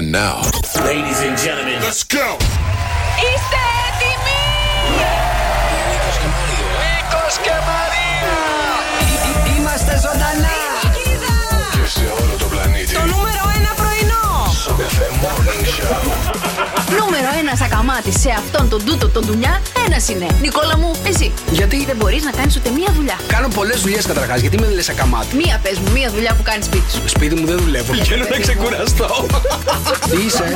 And now. Ladies and gentlemen. Let's go! Είστε έτοιμοι! Νίκος και Μαρία! Είμαστε ζωντανά! Και σε όλο το πλανήτη. Το νούμερο ένα πρωινό! Σοκαφέ Morning Show. Νούμερο ένα ακαμάτι σε αυτόν τον τούτο τον δουλειά, ένας είναι. Νικόλα μου, εσύ. Γιατί; Δεν μπορείς να κάνεις ούτε μία δουλειά. Κάνω πολλές δουλειές καταρχάς. Γιατί με λες ακαμάτι. Μία πες μου, μία δουλειά που κάνεις σπίτι σου. Σπίτι μου δεν δουλεύω. Βγαίνω να ξεκουραστώ. Τι είσαι,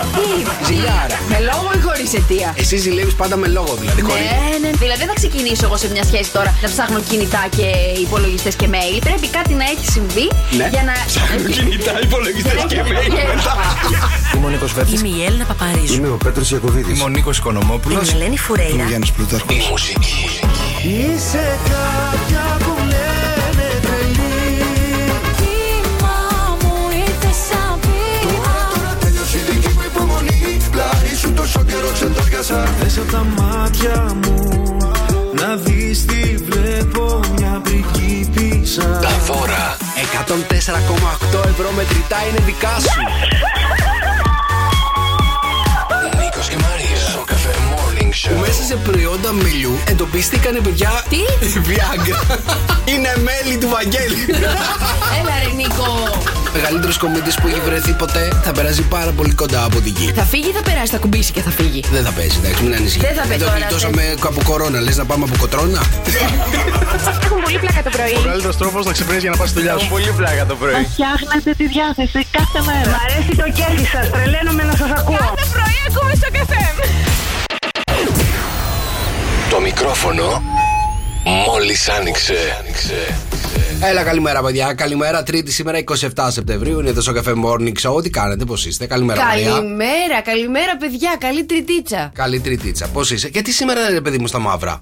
ζηλιάρα. Με λόγο ή χωρίς αιτία; Εσύ ζηλεύεις πάντα με λόγο δηλαδή. χωρίς. Ναι, ναι. Δηλαδή δεν θα ξεκινήσω εγώ σε μια σχέση τώρα να ψάχνω κινητά και υπολογιστές και mail. Πρέπει κάτι να έχει συμβεί Ναι. για να. Ψάχνω κινητά, υπολογιστές και mail μετά. Είμαι ο Νίκος Βέρτης. Είμαι η Έλληνα Παπαρίζου. Είμαι ο Πέτρος Ιακωβίδης. Είμαι ο Νίκος Είμαι Οικονομόπουλος. η Ελένη Φουρέιρα. Είμαι ο Γιάννης Πλούταρχος. Η μουσική. Είσαι κάποια που λένε τρελή μου ήρθες σαν Τώρα τέλειωσε η δική μου υπομονή. Πλάι σου τόσο καιρό ξεντόριασα. Θες από τα μάτια μου Να δεις τι βλέπω μια πριγκίπισσα Τα δώρα. 104,8 ευρώ μετρητά είναι δικά σου. Morning Show. Μέσα σε προϊόντα μελιού εντοπίστηκαν παιδιά. Τι; Viagra. Είναι μέλη του Βαγγέλη. Έλα ρε Νίκο. Μεγαλύτερος κομίτη που έχει βρεθεί ποτέ θα περάσει πάρα πολύ κοντά από την γη. Θα φύγει ή θα περάσει, θα κουμπίσει και θα φύγει; Δεν θα πέσει, εντάξει, μην ανησυχείς. Δεν θα πέσει Εδώ τώρα, γλιτώσαμε από κορώνα. Λες να πάμε από κοτρώνα; Έχουν πολύ πλάκα το πρωί. Ο καλύτερος τρόπος να ξεπεράσει για να πας στη δουλειά σου. Πολύ πλάκα το πρωί. Φτιάχνετε τη διάθεση κάθε μέρα. Μ' αρέσει το κέφι σας. Τρελαίνομαι να σας ακούω. Κάθε πρωί ακούμε στο καφέ. Το μικρόφωνο μόλις άνοιξε. Έλα, καλημέρα, παιδιά. Καλημέρα, Τρίτη σήμερα 27 Σεπτεμβρίου. Είναι το Σοκαφέ Morning Show. Τι κάνετε, πώς είστε, καλημέρα, Μαρία. Καλημέρα, καλημέρα παιδιά, καλή τριτίτσα. Καλή Τριτίτσα, πώς είσαι. Γιατί σήμερα είναι παιδί μου στα μαύρα;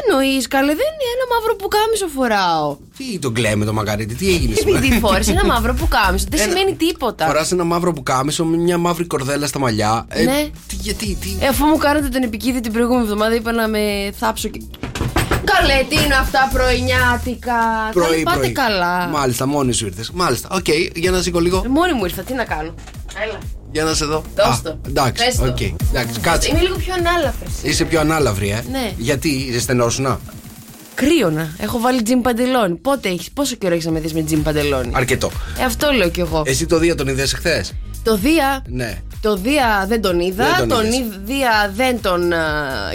Εννοείς, καλέ, δεν είναι ένα μαύρο που κάμισο φοράω. Τι τον κλαίμε το μαγαρίτι, τι έγινε σήμερα; Επειδή φόρεσε ένα μαύρο που κάμισο, δεν Ένα- σημαίνει τίποτα. Φοράς ένα μαύρο που κάμισο με μια μαύρη κορδέλα στα μαλλιά. Ε, Ναι. τι, γιατί, τι; Ε, αφού μου κάνατε τον επικήδειο την προηγούμενη εβδομάδα, είπα να με θάψω και. Καλέ, τι είναι αυτά πρωινιάτικα; Πρωί, πάτε πρωί. καλά. Μάλιστα, μόνη σου ήρθες. Μάλιστα, οκ, για σήκω λίγο. Ε, Μόνη μου ήρθα, τι να κάνω. Έλα. Για να σε δω. Δώσ' Α, το. Εντάξει, Πες το. οκ. Εντάξει, κάτσε. Είμαι λίγο πιο ανάλαφρη. Είσαι πιο ανάλαφρη, ε. Ναι. Γιατί, είσαι στενόσουνα. Κρύωνα. Έχω βάλει τζιμ παντελόνι. Πότε έχεις, πόσο καιρό έχεις να με δει με τζιμ παντελόνι; Αρκετό. Ε, αυτό λέω κι εγώ. Εσύ το Δία τον είδες χθες; Το Δία. Ναι. Το Δία δεν τον είδα. Δεν τον τον είδες. Ι- Δία δεν τον α,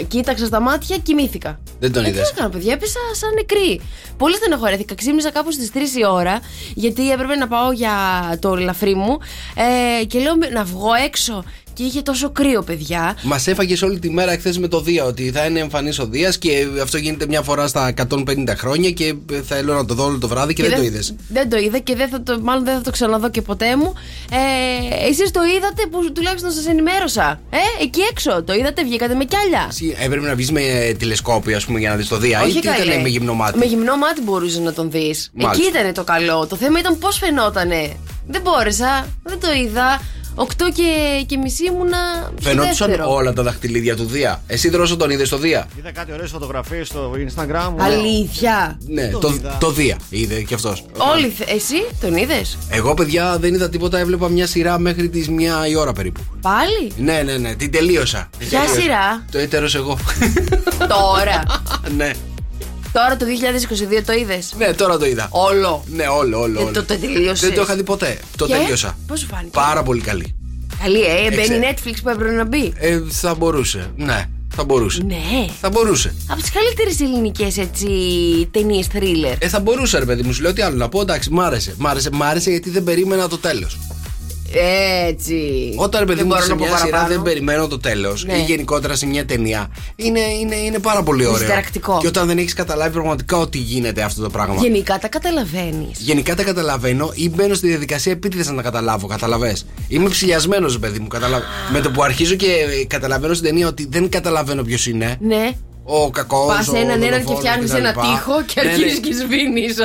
κοίταξα στα μάτια, κοιμήθηκα. Δεν τον ε, είδες. Τι να κάνω, παιδιά, έπεσα σαν νεκρή. Πολύ στενοχωρέθηκα. Ξύπνησα κάπου στις 3 η ώρα, γιατί έπρεπε να πάω για το ελαφρύ μου. Ε, και λέω να βγω έξω. Και είχε τόσο κρύο, παιδιά. Μας έφαγες όλη τη μέρα εχθέ με το Δία ότι θα είναι εμφανής ο Δίας και αυτό γίνεται μια φορά στα 150 χρόνια και θέλω να το δω όλο το βράδυ και, δεν το είδες. Δεν το είδα και δεν θα το, μάλλον δεν θα το ξαναδώ και ποτέ μου. Ε, Εσείς το είδατε που τουλάχιστον σας ενημέρωσα; Ε, εκεί έξω το είδατε, βγήκατε με κιάλια; Έπρεπε να βγεις με τηλεσκόπιο, ας πούμε, για να δεις το Δία. Ή τι καλέ. ήταν με γυμνό μάτι; Με γυμνό μάτι μπορούσες να τον δεις. Μάλιστα. Εκεί ήταν το καλό. Το θέμα ήταν πώς φαινότανε. Δεν μπόρεσα, δεν το είδα. Οκτώ και, και μισή ήμουνα. στο Φαινόντουσαν δεύτερο. όλα τα δαχτυλίδια του Δία. Εσύ δρόσο τον είδες στο Δία; Είδα κάτι ωραίες φωτογραφίες στο Instagram. Αλήθεια. Ναι, το το, είδα. το Δία είδε κι αυτός. Όλοι, θε- εσύ τον είδες; Εγώ, παιδιά, δεν είδα τίποτα. Έβλεπα μια σειρά μέχρι τις μία η ώρα περίπου. Πάλι; Ναι, ναι, ναι, την τελείωσα. Την Ποια τελείωσα. σειρά; Το έτερος εγώ. Τώρα. ναι. Τώρα το 2022 το είδες; Ναι, τώρα το είδα. Όλο; Ναι, όλο, όλο. Και όλο. το- το τελείωσες; Δεν το είχα δει ποτέ. Το Και; τελείωσα. Πώς σου φάνηκε; Πάρα πολύ καλή. Καλή, ε. Μπαίνει Εξε- Netflix που έπρεπε να μπει; Ε, θα μπορούσε. Ναι, θα μπορούσε. Ναι. Θα μπορούσε. Από τις καλύτερες ελληνικές έτσι ταινίες thriller. Ε, θα μπορούσε, ρε παιδί μου. Σου λέω τι άλλο να πω. Εντάξει, μ' άρεσε. Μ' άρεσε, μ' άρεσε γιατί δεν περίμενα το τέλος. Έτσι. Όταν ρε παιδί Δεν μου μπορώ σε να πω μια σειρά παραπάνω. δεν περιμένω το τέλος Ναι. ή γενικότερα σε μια ταινία, είναι, είναι, είναι πάρα πολύ ωραίο. διδακτικό. Και όταν δεν έχεις καταλάβει πραγματικά ότι γίνεται αυτό το πράγμα. Γενικά τα καταλαβαίνεις. Γενικά τα καταλαβαίνω ή μπαίνω στη διαδικασία επίτηδες να τα καταλάβω. Καταλαβέ. Είμαι ψηλιασμένος, παιδί μου. Καταλαβα... Με το που αρχίζω και καταλαβαίνω στην ταινία ότι δεν καταλαβαίνω ποιος είναι. Ναι. Ο κακός. Πας έναν έναν και φτιάχνεις ένα τοίχο και Ναι, ναι. αρχίζεις και σβήνεις.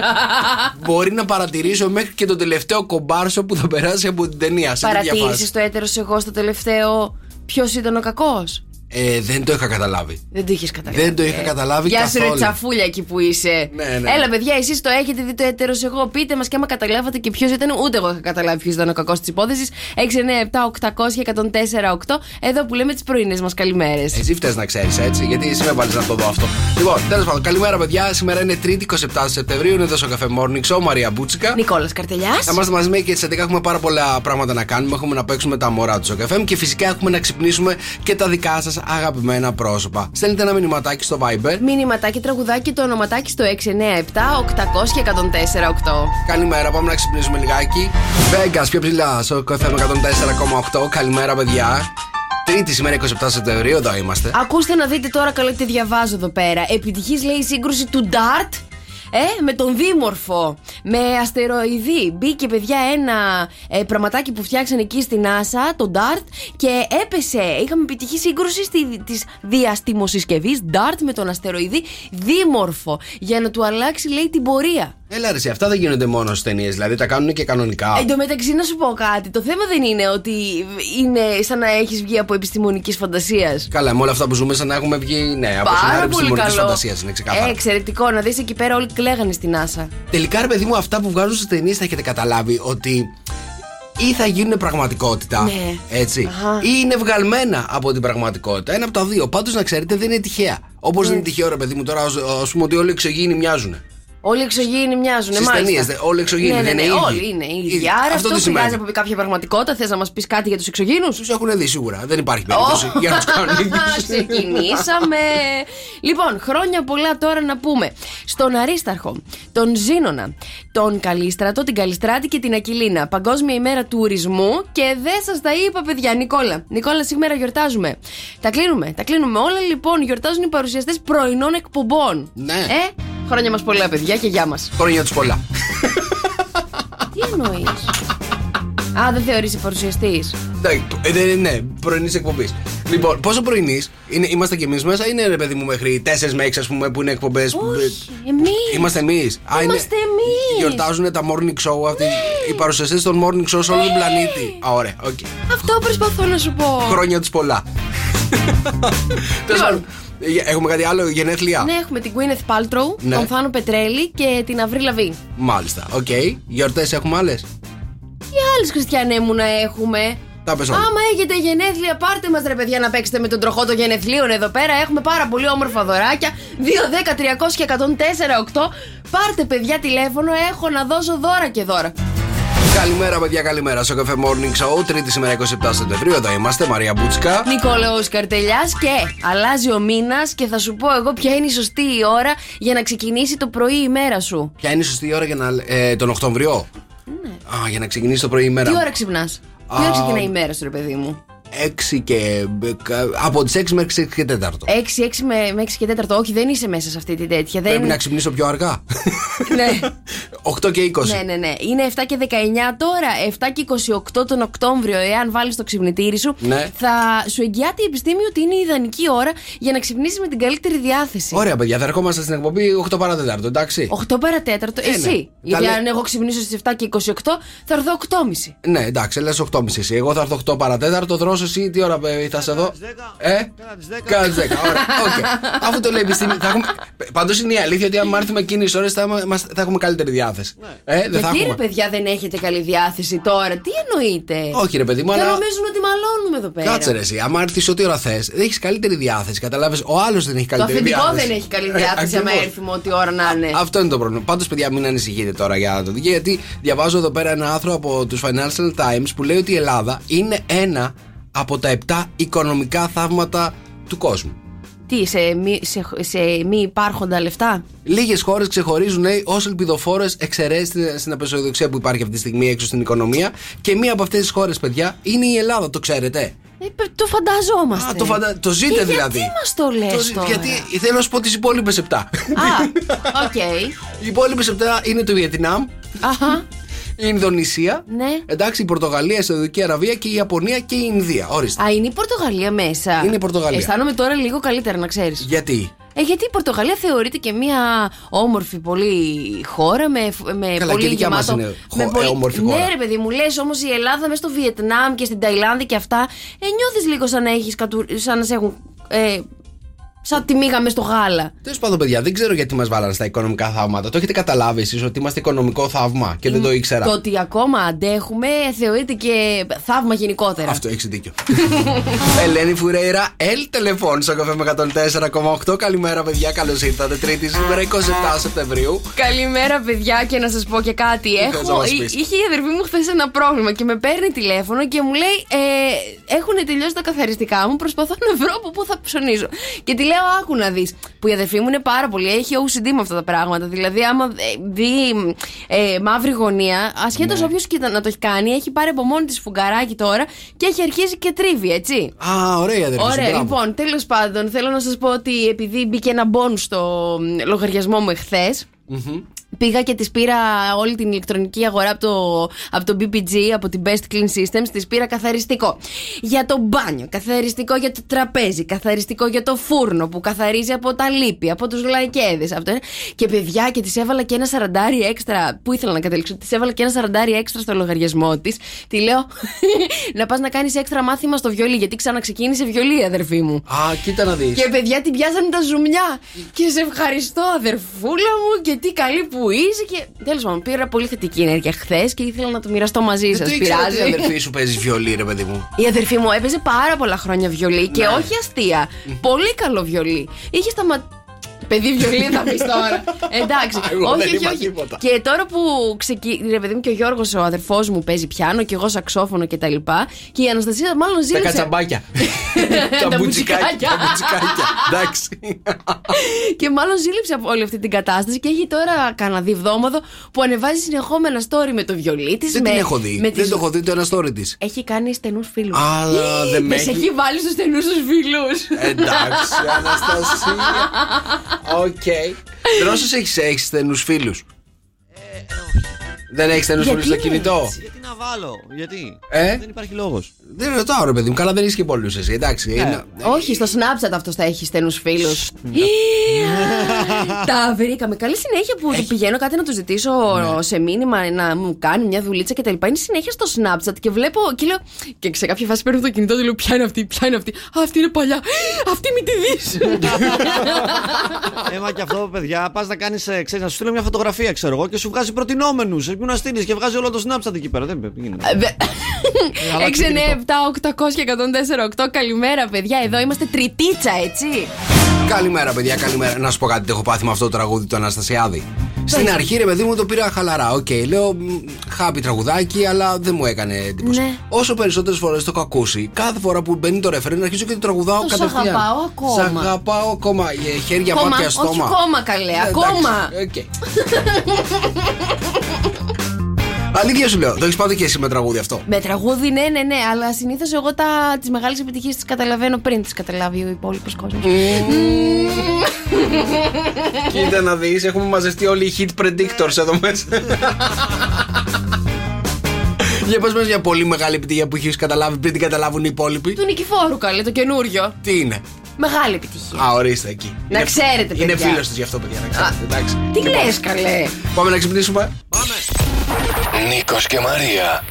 Μπορεί να παρατηρήσω μέχρι και το τελευταίο κομπάρσο που θα περάσει από την ταινία. Σε τέτοια φάση. Παρατήρησε το έτερος εγώ στο τελευταίο ποιος ήταν ο κακός; Ε, δεν το είχα καταλάβει. Δεν το είχες καταλάβει. Δεν το είχα ε. καταλάβει Γεια σου, ρε καθόλου. τσαφούλια εκεί που είσαι. Ναι, ναι. Έλα, παιδιά, εσείς το έχετε δει το έτερος. Εγώ πείτε μας και άμα καταλάβατε και ποιος ήταν. Ούτε εγώ είχα καταλάβει ποιος ήταν ο κακός της υπόθεσης. 697-800-1048. Εδώ που λέμε τις πρωινές μας καλημέρες. Εσύ φταίει να ξέρεις έτσι, γιατί εσύ με βάλεις να το δω αυτό. Λοιπόν, τέλος πάντων, καλημέρα παιδιά. Σήμερα είναι 3η 27 Σεπτεμβρίου. Είναι εδώ στο καφέ Morning Show, Μαρία Μπούτσικα. Νικόλας Καρτελιάς. Θα είμαστε μαζί με και τις 11 έχουμε πάρα πολλά πράγματα να κάνουμε. Έχουμε να παίξουμε τα μωρά του στο καφέ και φυσικά έχουμε να ξυπνήσουμε και τα δικά σας αγαπημένα πρόσωπα. Στέλνετε ένα μηνυματάκι στο Viber. Μήνυματάκι, τραγουδάκι, το ονοματάκι στο 697-800-1048. Καλημέρα, πάμε να ξυπνήσουμε λιγάκι. Vegas πιο ψηλά στο καφέ με 104,8. Καλημέρα, παιδιά. Τρίτη σήμερα 27 Σεπτεμβρίου, εδώ είμαστε. Ακούστε να δείτε τώρα καλά τι διαβάζω εδώ πέρα. Επιτυχής λέει η σύγκρουση του Dart ε, με τον Δήμορφο, με αστεροειδή. Μπήκε, παιδιά, ένα ε, πραγματάκι που φτιάξαν εκεί στην NASA, το DART, και έπεσε. Είχαμε επιτυχή σύγκρουση στη, της διαστημοσυσκευής DART με τον αστεροειδή Δήμορφο, για να του αλλάξει, λέει, την πορεία. Έλα, ρε, εσύ, αυτά δεν γίνονται μόνο στις ταινίες, δηλαδή τα κάνουν και κανονικά. Εν τω μεταξύ, να σου πω κάτι. Το θέμα δεν είναι ότι είναι σαν να έχεις βγει από επιστημονικής φαντασίας. Καλά, με όλα αυτά που ζούμε, σαν να έχουμε βγει. Ναι, από σενάριο Πάρα πολύ επιστημονικής καλό. φαντασίας είναι ξεκάθαρα. Ε, εξαιρετικό. Να δεις εκεί πέρα όλοι κλαίγανε στην NASA. Τελικά, ρε παιδί μου, αυτά που βγάζουν στις ταινίες θα έχετε καταλάβει ότι ή θα γίνουν πραγματικότητα. Ναι. Έτσι. Αχα. Ή είναι βγαλμένα από την πραγματικότητα. Ένα από τα δύο. Πάντως να ξέρετε δεν είναι τυχαία. Όπως δεν είναι τυχαίο, ρε παιδί μου, τώρα ας πούμε ότι όλοι οι εξωγήινοι μοιάζουν. Όλοι οι εξωγήινοι μοιάζουν. Στις μάλιστα. ταινίες, δε- όλοι οι εξωγήινοι ναι, ναι, δεν ναι, είναι ίδιοι. Όλοι είναι ίδιοι. Ίδιοι. Άρα Αυτό αυτό, τι πηγάζει σημαίνει. από κάποια πραγματικότητα. Θες να μας πεις κάτι για τους εξωγήινους; Τους έχουν δει σίγουρα. Δεν υπάρχει περίπτωση για να τους κάνουν ίδιους. Ξεκινήσαμε. λοιπόν, χρόνια πολλά τώρα να πούμε. Στον Αρίσταρχο, τον Ζήνονα, τον Καλίστρατο, την Καλιστράτη και την Ακυλίνα. Παγκόσμια ημέρα τουρισμού και δεν σας τα είπα, παιδιά. Νικόλα. Νικόλα, σήμερα γιορτάζουμε. Τα κλείνουμε. Τα κλείνουμε όλα λοιπόν. Γιορτάζουν οι παρουσιαστές πρωινών εκπομπών. Ναι. Ε, χρόνια μας πολλά, παιδιά, και γεια μας. Χρόνια τους πολλά. Τι εννοείς; Α, δεν θεωρείσαι παρουσιαστής. Εντάξει, ε, δεν- Ναι, πρωινής εκπομπής. Λοιπόν, πόσο πρωινής; Είμαστε κι εμείς μέσα, είναι ρε παιδί μου μέχρι 4 με 6 ας πούμε που είναι εκπομπές. Όχι, εμείς. Είμαστε εμείς. Είμαστε εμείς. Ναι. Γιορτάζουν τα morning show αυτοί. Οι παρουσιαστές των morning show σε όλο τον πλανήτη. Α, ωραία, οκ. Αυτό προσπαθώ να σου πω. Χρόνια τους πολλά. Τέλος πάντων, ε, Έχουμε κάτι άλλο, γενέθλια; Ναι, έχουμε την Gwyneth Paltrow, Ναι. τον Θάνο Πετρέλη και την Avril Lavigne. Μάλιστα, οκ. Γιορτές έχουμε άλλες; Τι άλλες χριστιανέ μου να έχουμε; Τα 'πες όλα. Άμα έχετε γενέθλια, πάρτε μας ρε παιδιά να παίξετε με τον τροχό των γενεθλίων εδώ πέρα. Έχουμε πάρα πολύ όμορφα δωράκια. 2, 10, 300 και 104, 8. Πάρτε παιδιά τηλέφωνο, έχω να δώσω δώρα και δώρα. Καλημέρα, παιδιά, καλημέρα. Στο καφέ Morning Show, Τρίτη σήμερα 27 Σεπτεμβρίου. Εδώ είμαστε, Μαρία Μπούτσικα. Νικόλαος Καρτελιάς και αλλάζει ο μήνας και θα σου πω εγώ ποια είναι η σωστή η ώρα για να ξεκινήσει το πρωί η μέρα σου. Ποια είναι η σωστή ώρα για να. Ε, τον Οκτωβριό. Ναι. Α, για να ξεκινήσει το πρωί η μέρα. Τι ώρα ξυπνάς, Τι ώρα Α, ξεκινάει η μέρα σου, ρε παιδί μου; 6 και. Από τις 6 μέχρι τις 6 και 4. 6, 6 με, με 6 και 4. Όχι, δεν είσαι μέσα σε αυτή τη τέτοια. Δεν... Πρέπει να ξυπνήσω πιο αργά. ναι. 8 και 20. ναι, ναι, ναι. Είναι 7 και 19 τώρα. 7 και 28 τον Οκτώβριο, εάν βάλεις το ξυπνητήρι σου, Ναι. θα σου εγγυάται η επιστήμη ότι είναι η ιδανική ώρα για να ξυπνήσεις με την καλύτερη διάθεση. Ωραία, παιδιά, θα ερχόμαστε στην εκπομπή 8 παρατέταρτο, εντάξει. 8 παρατέταρτο, Ε, ναι. εσύ. Γιατί Τα αν λέ- εγώ ξυπνήσω στις 7 και 28, θα έρθω 8.30. Ναι, εντάξει, λες 8.30 εσύ. Εγώ θα έρθω 8 παρατέταρτο, δρόσο εσύ τι ώρα ε, θα σε δω; Ε, κάνα 10. Ωραία, οκ. Αφού το λέει η επιστήμη. Πάντως είναι η αλήθεια ότι αν έρθουμε εκείνες τις ώρες θα, μας- θα έχουμε καλύτερη διάθεση. Ε, δεν θα Γιατί ρε έχουμε. παιδιά δεν έχετε καλή διάθεση τώρα, τι εννοείτε; Όχι, ρε παιδί μου, Και αλλά. νομίζουν ότι μαλώνουμε εδώ πέρα. Κάτσε ρε εσύ, άμα έρθεις ό,τι ώρα θες, δεν έχεις καλύτερη διάθεση. Καταλάβει, ο άλλος δεν έχει Το καλύτερη αφεντικό διάθεση. δεν έχει καλή Ε, διάθεση άμα ακριβώς. έρθει με ό,τι ώρα να είναι. Αυτό είναι το πρόβλημα. Πάντως, παιδιά, μην ανησυχείτε τώρα για το δίκαιο, γιατί διαβάζω εδώ πέρα ένα άρθρο από τους Financial Times που λέει ότι η Ελλάδα είναι ένα από τα 7 οικονομικά θαύματα του κόσμου. Τι, σε μη, σε, σε μη υπάρχοντα λεφτά; Λίγες χώρες ξεχωρίζουν ως ελπιδοφόρες εξαιρέσεις στην, στην απαισιοδοξία που υπάρχει αυτή τη στιγμή έξω στην οικονομία. Και μία από αυτές τις χώρες, παιδιά, είναι η Ελλάδα, το ξέρετε. Ε, παι- το φανταζόμαστε. Α, το, φαντα... το ζείτε Και δηλαδή. Γιατί μας το λες Το ζει- τώρα; Γιατί θέλω να σου πω τις υπόλοιπες 7. Α, οκ. Οι υπόλοιπες 7 είναι το Βιετνάμ, Αχα. Η Ινδονησία, Ναι. εντάξει, η Πορτογαλία, η Σαουδική Αραβία και η Ιαπωνία και η Ινδία. Ορίστε. Α, είναι η Πορτογαλία μέσα. Είναι η Πορτογαλία. Αισθάνομαι τώρα λίγο καλύτερα, να ξέρεις. Γιατί; Ε, γιατί η Πορτογαλία θεωρείται και μια όμορφη πολύ χώρα με, με Καλά, πολύ και δικιά μας γεμάτο. είναι με χω- ε, όμορφη ναι, χώρα. ρε παιδί μου, λες όμως η Ελλάδα μέσα στο Βιετνάμ και στην Ταϊλάνδη και αυτά, ε, νιώθεις λίγο σαν να, έχεις κατου... σαν να σε έχουν Ε, σαν τη μήγαμε στο γάλα. Τέλος πάντων, παιδιά, δεν ξέρω γιατί μας βάλανε στα οικονομικά θαύματα. Το έχετε καταλάβεις εσείς ότι είμαστε οικονομικό θαύμα και δεν το ήξερα. Το ότι ακόμα αντέχουμε θεωρείται και θαύμα γενικότερα. Αυτό έχεις δίκιο. Ελένη Φουρέιρα, Ελ τηλεφών στο καφέ με 104,8. Καλημέρα, παιδιά, καλώς ήρθατε. Τρίτη σήμερα 27 Σεπτεμβρίου. Καλημέρα, παιδιά, και να σας πω και κάτι. θες να Έχω, μας εί- πεις; είχε η αδερφή μου χθες ένα πρόβλημα και με παίρνει τηλέφωνο και μου λέει: ε, Έχουν τελειώσει τα καθαριστικά μου. Προσπαθώ να βρω από πού θα ψωνίζω. Και τη λέω: Άκου να δεις. Που η αδερφή μου είναι πάρα πολύ. Έχει OCD με αυτά τα πράγματα. Δηλαδή, άμα ε, δει ε, μαύρη γωνία, ασχέτως Ναι. όποιος και να το έχει κάνει, έχει πάρει από μόνη της φουγκαράκι τώρα και έχει αρχίσει και τρίβει, έτσι. Α, ωραία, η αδερφή σου, Ωραία, μπράβο. λοιπόν, τέλος πάντων, θέλω να σας πω ότι επειδή μπήκε ένα μπόνου στο μ, λογαριασμό μου εχθές. Πήγα και της πήρα όλη την ηλεκτρονική αγορά από το, από το BPG, από την Best Clean Systems. Της πήρα καθαριστικό για το μπάνιο, καθαριστικό για το τραπέζι, καθαριστικό για το φούρνο που καθαρίζει από τα λίπη, από τους λαϊκέδες. Αυτό. Και παιδιά, και της έβαλα και ένα σαραντάρι έξτρα. Πού ήθελα να καταλήξω, της έβαλα και ένα σαραντάρι έξτρα στο λογαριασμό της. Τη λέω να πας να κάνεις έξτρα μάθημα στο βιολί, γιατί ξαναξεκίνησε βιολί, η αδερφή μου. Α, κοίτα να δεις. Και παιδιά την πιάσανε τα ζουμιά. Και σε ευχαριστώ, αδερφούλα μου, και τι καλή που είσαι. Και τέλος πάντων, πήρα πολύ θετική ενέργεια χθες και ήθελα να το μοιραστώ μαζί σα. Δεν το ήξερα ότι η Πειράζει. αδερφή σου παίζει βιολί, ρε παιδί μου; Η αδερφή μου έπαιζε πάρα πολλά χρόνια βιολί και όχι αστεία. Πολύ καλό βιολί. Είχε σταματήσει. Παιδί βιολί θα πεις τώρα. Εντάξει. Εγώ όχι, δεν όχι, είπα όχι. τίποτα. Και τώρα που ξεκίνησε. Ρε παιδί μου και ο Γιώργος, ο αδερφός μου, παίζει πιάνο και εγώ σαξόφωνο κτλ. Και η Αναστασία μάλλον Τα ζήλεψε. κατσαμπάκια. Τα μπουτσικάκια. μπουτσικάκια. Τα μπουτσικάκια. Εντάξει. Και μάλλον ζήλεψε από όλη αυτή την κατάσταση και έχει τώρα κανένα διβδόμαδο που ανεβάζει συνεχόμενα story με το βιολί της. Δεν την έχω δει. Δεν το έχω δει το ένα story της. Έχει κάνει στενούς φίλους. Αλλά δεν με σε έχει. έχει βάλει στους στενούς τους φίλους. Εντάξει, Αναστασία. Οκ. Δρόσο έχεις έχεις στενούς φίλους. Δεν έχεις στενούς φίλους Γιατί στο είναι κινητό. Γιατί να βάλω, γιατί; Ε; Δεν υπάρχει λόγος. Δεν ρωτάω, ρε παιδί μου, καλά δεν είσαι και πολλούς εσύ. Εντάξει. είναι- Όχι, στο Snapchat αυτό θα έχεις στενούς φίλους. Τα βρήκαμε. Καλή συνέχεια που του πηγαίνω κάτι να τους ζητήσω Ναι. σε μήνυμα να μου κάνει μια δουλίτσα κτλ. Είναι συνέχεια στο Snapchat και βλέπω και λέω. Και σε κάποια φάση παίρνω το κινητό και λέω: Ποια είναι αυτή, ποια είναι αυτή; Α, αυτή είναι παλιά. Αυτή μην τη δεις. Ε μα και αυτό, παιδιά, πας να κάνεις, ξέρεις, να σου στείλω μια φωτογραφία, ξέρω εγώ, και σου βγάζει προτεινόμενους. Πού να στείλεις και βγάζει όλο το Snapchat εκεί πέρα. Δεν γίνεται. 6, 9, 7, 800 και 104, 8. Καλημέρα, παιδιά. Εδώ είμαστε τριτίτσα, έτσι. Καλημέρα, παιδιά, καλημέρα. Να σου πω κάτι, το έχω πάθει με αυτό το τραγούδι του Αναστασιάδη. Στην αρχή, ρε παιδί μου, το πήρα χαλαρά. Οκ, λέω μ, happy τραγουδάκι, αλλά δεν μου έκανε εντύπωση. Ναι. Όσο περισσότερες φορές το έχω ακούσει, κάθε φορά που μπαίνει το ρεφρέν, αρχίζω και το τραγουδάω Το σ' κατευθείαν. αγαπάω ακόμα. Σ' αγαπάω ακόμα. Ε, Χέρια, Κόμμα, μάτια, όχι στόμα. κόμμα, καλέ, Ε, ακόμα. εντάξει, οκ. Αλήθεια σου λέω, το έχεις πάθει και εσύ με τραγούδι αυτό. Με τραγούδι, ναι, ναι, ναι, αλλά συνήθως εγώ τα, τις μεγάλες επιτυχίες τις καταλαβαίνω πριν τις καταλάβει ο υπόλοιπος κόσμος. Κοίτα να δεις, έχουμε μαζευτεί όλοι οι hit predictors εδώ μέσα. Για πες μας μια πολύ μεγάλη επιτυχία που έχεις καταλάβει πριν την καταλάβουν οι υπόλοιποι. Του Νικηφόρου, καλέ, το καινούριο. Τι είναι; Μεγάλη επιτυχία. Α, ορίστε εκεί. Να ξέρετε, Είναι παιδιά. φίλος της γι' αυτό, παιδιά. Να ξέρετε. Εντάξει. Τι λες, καλέ. Πάμε να ξυπνήσουμε. Νίκος και Μαρία.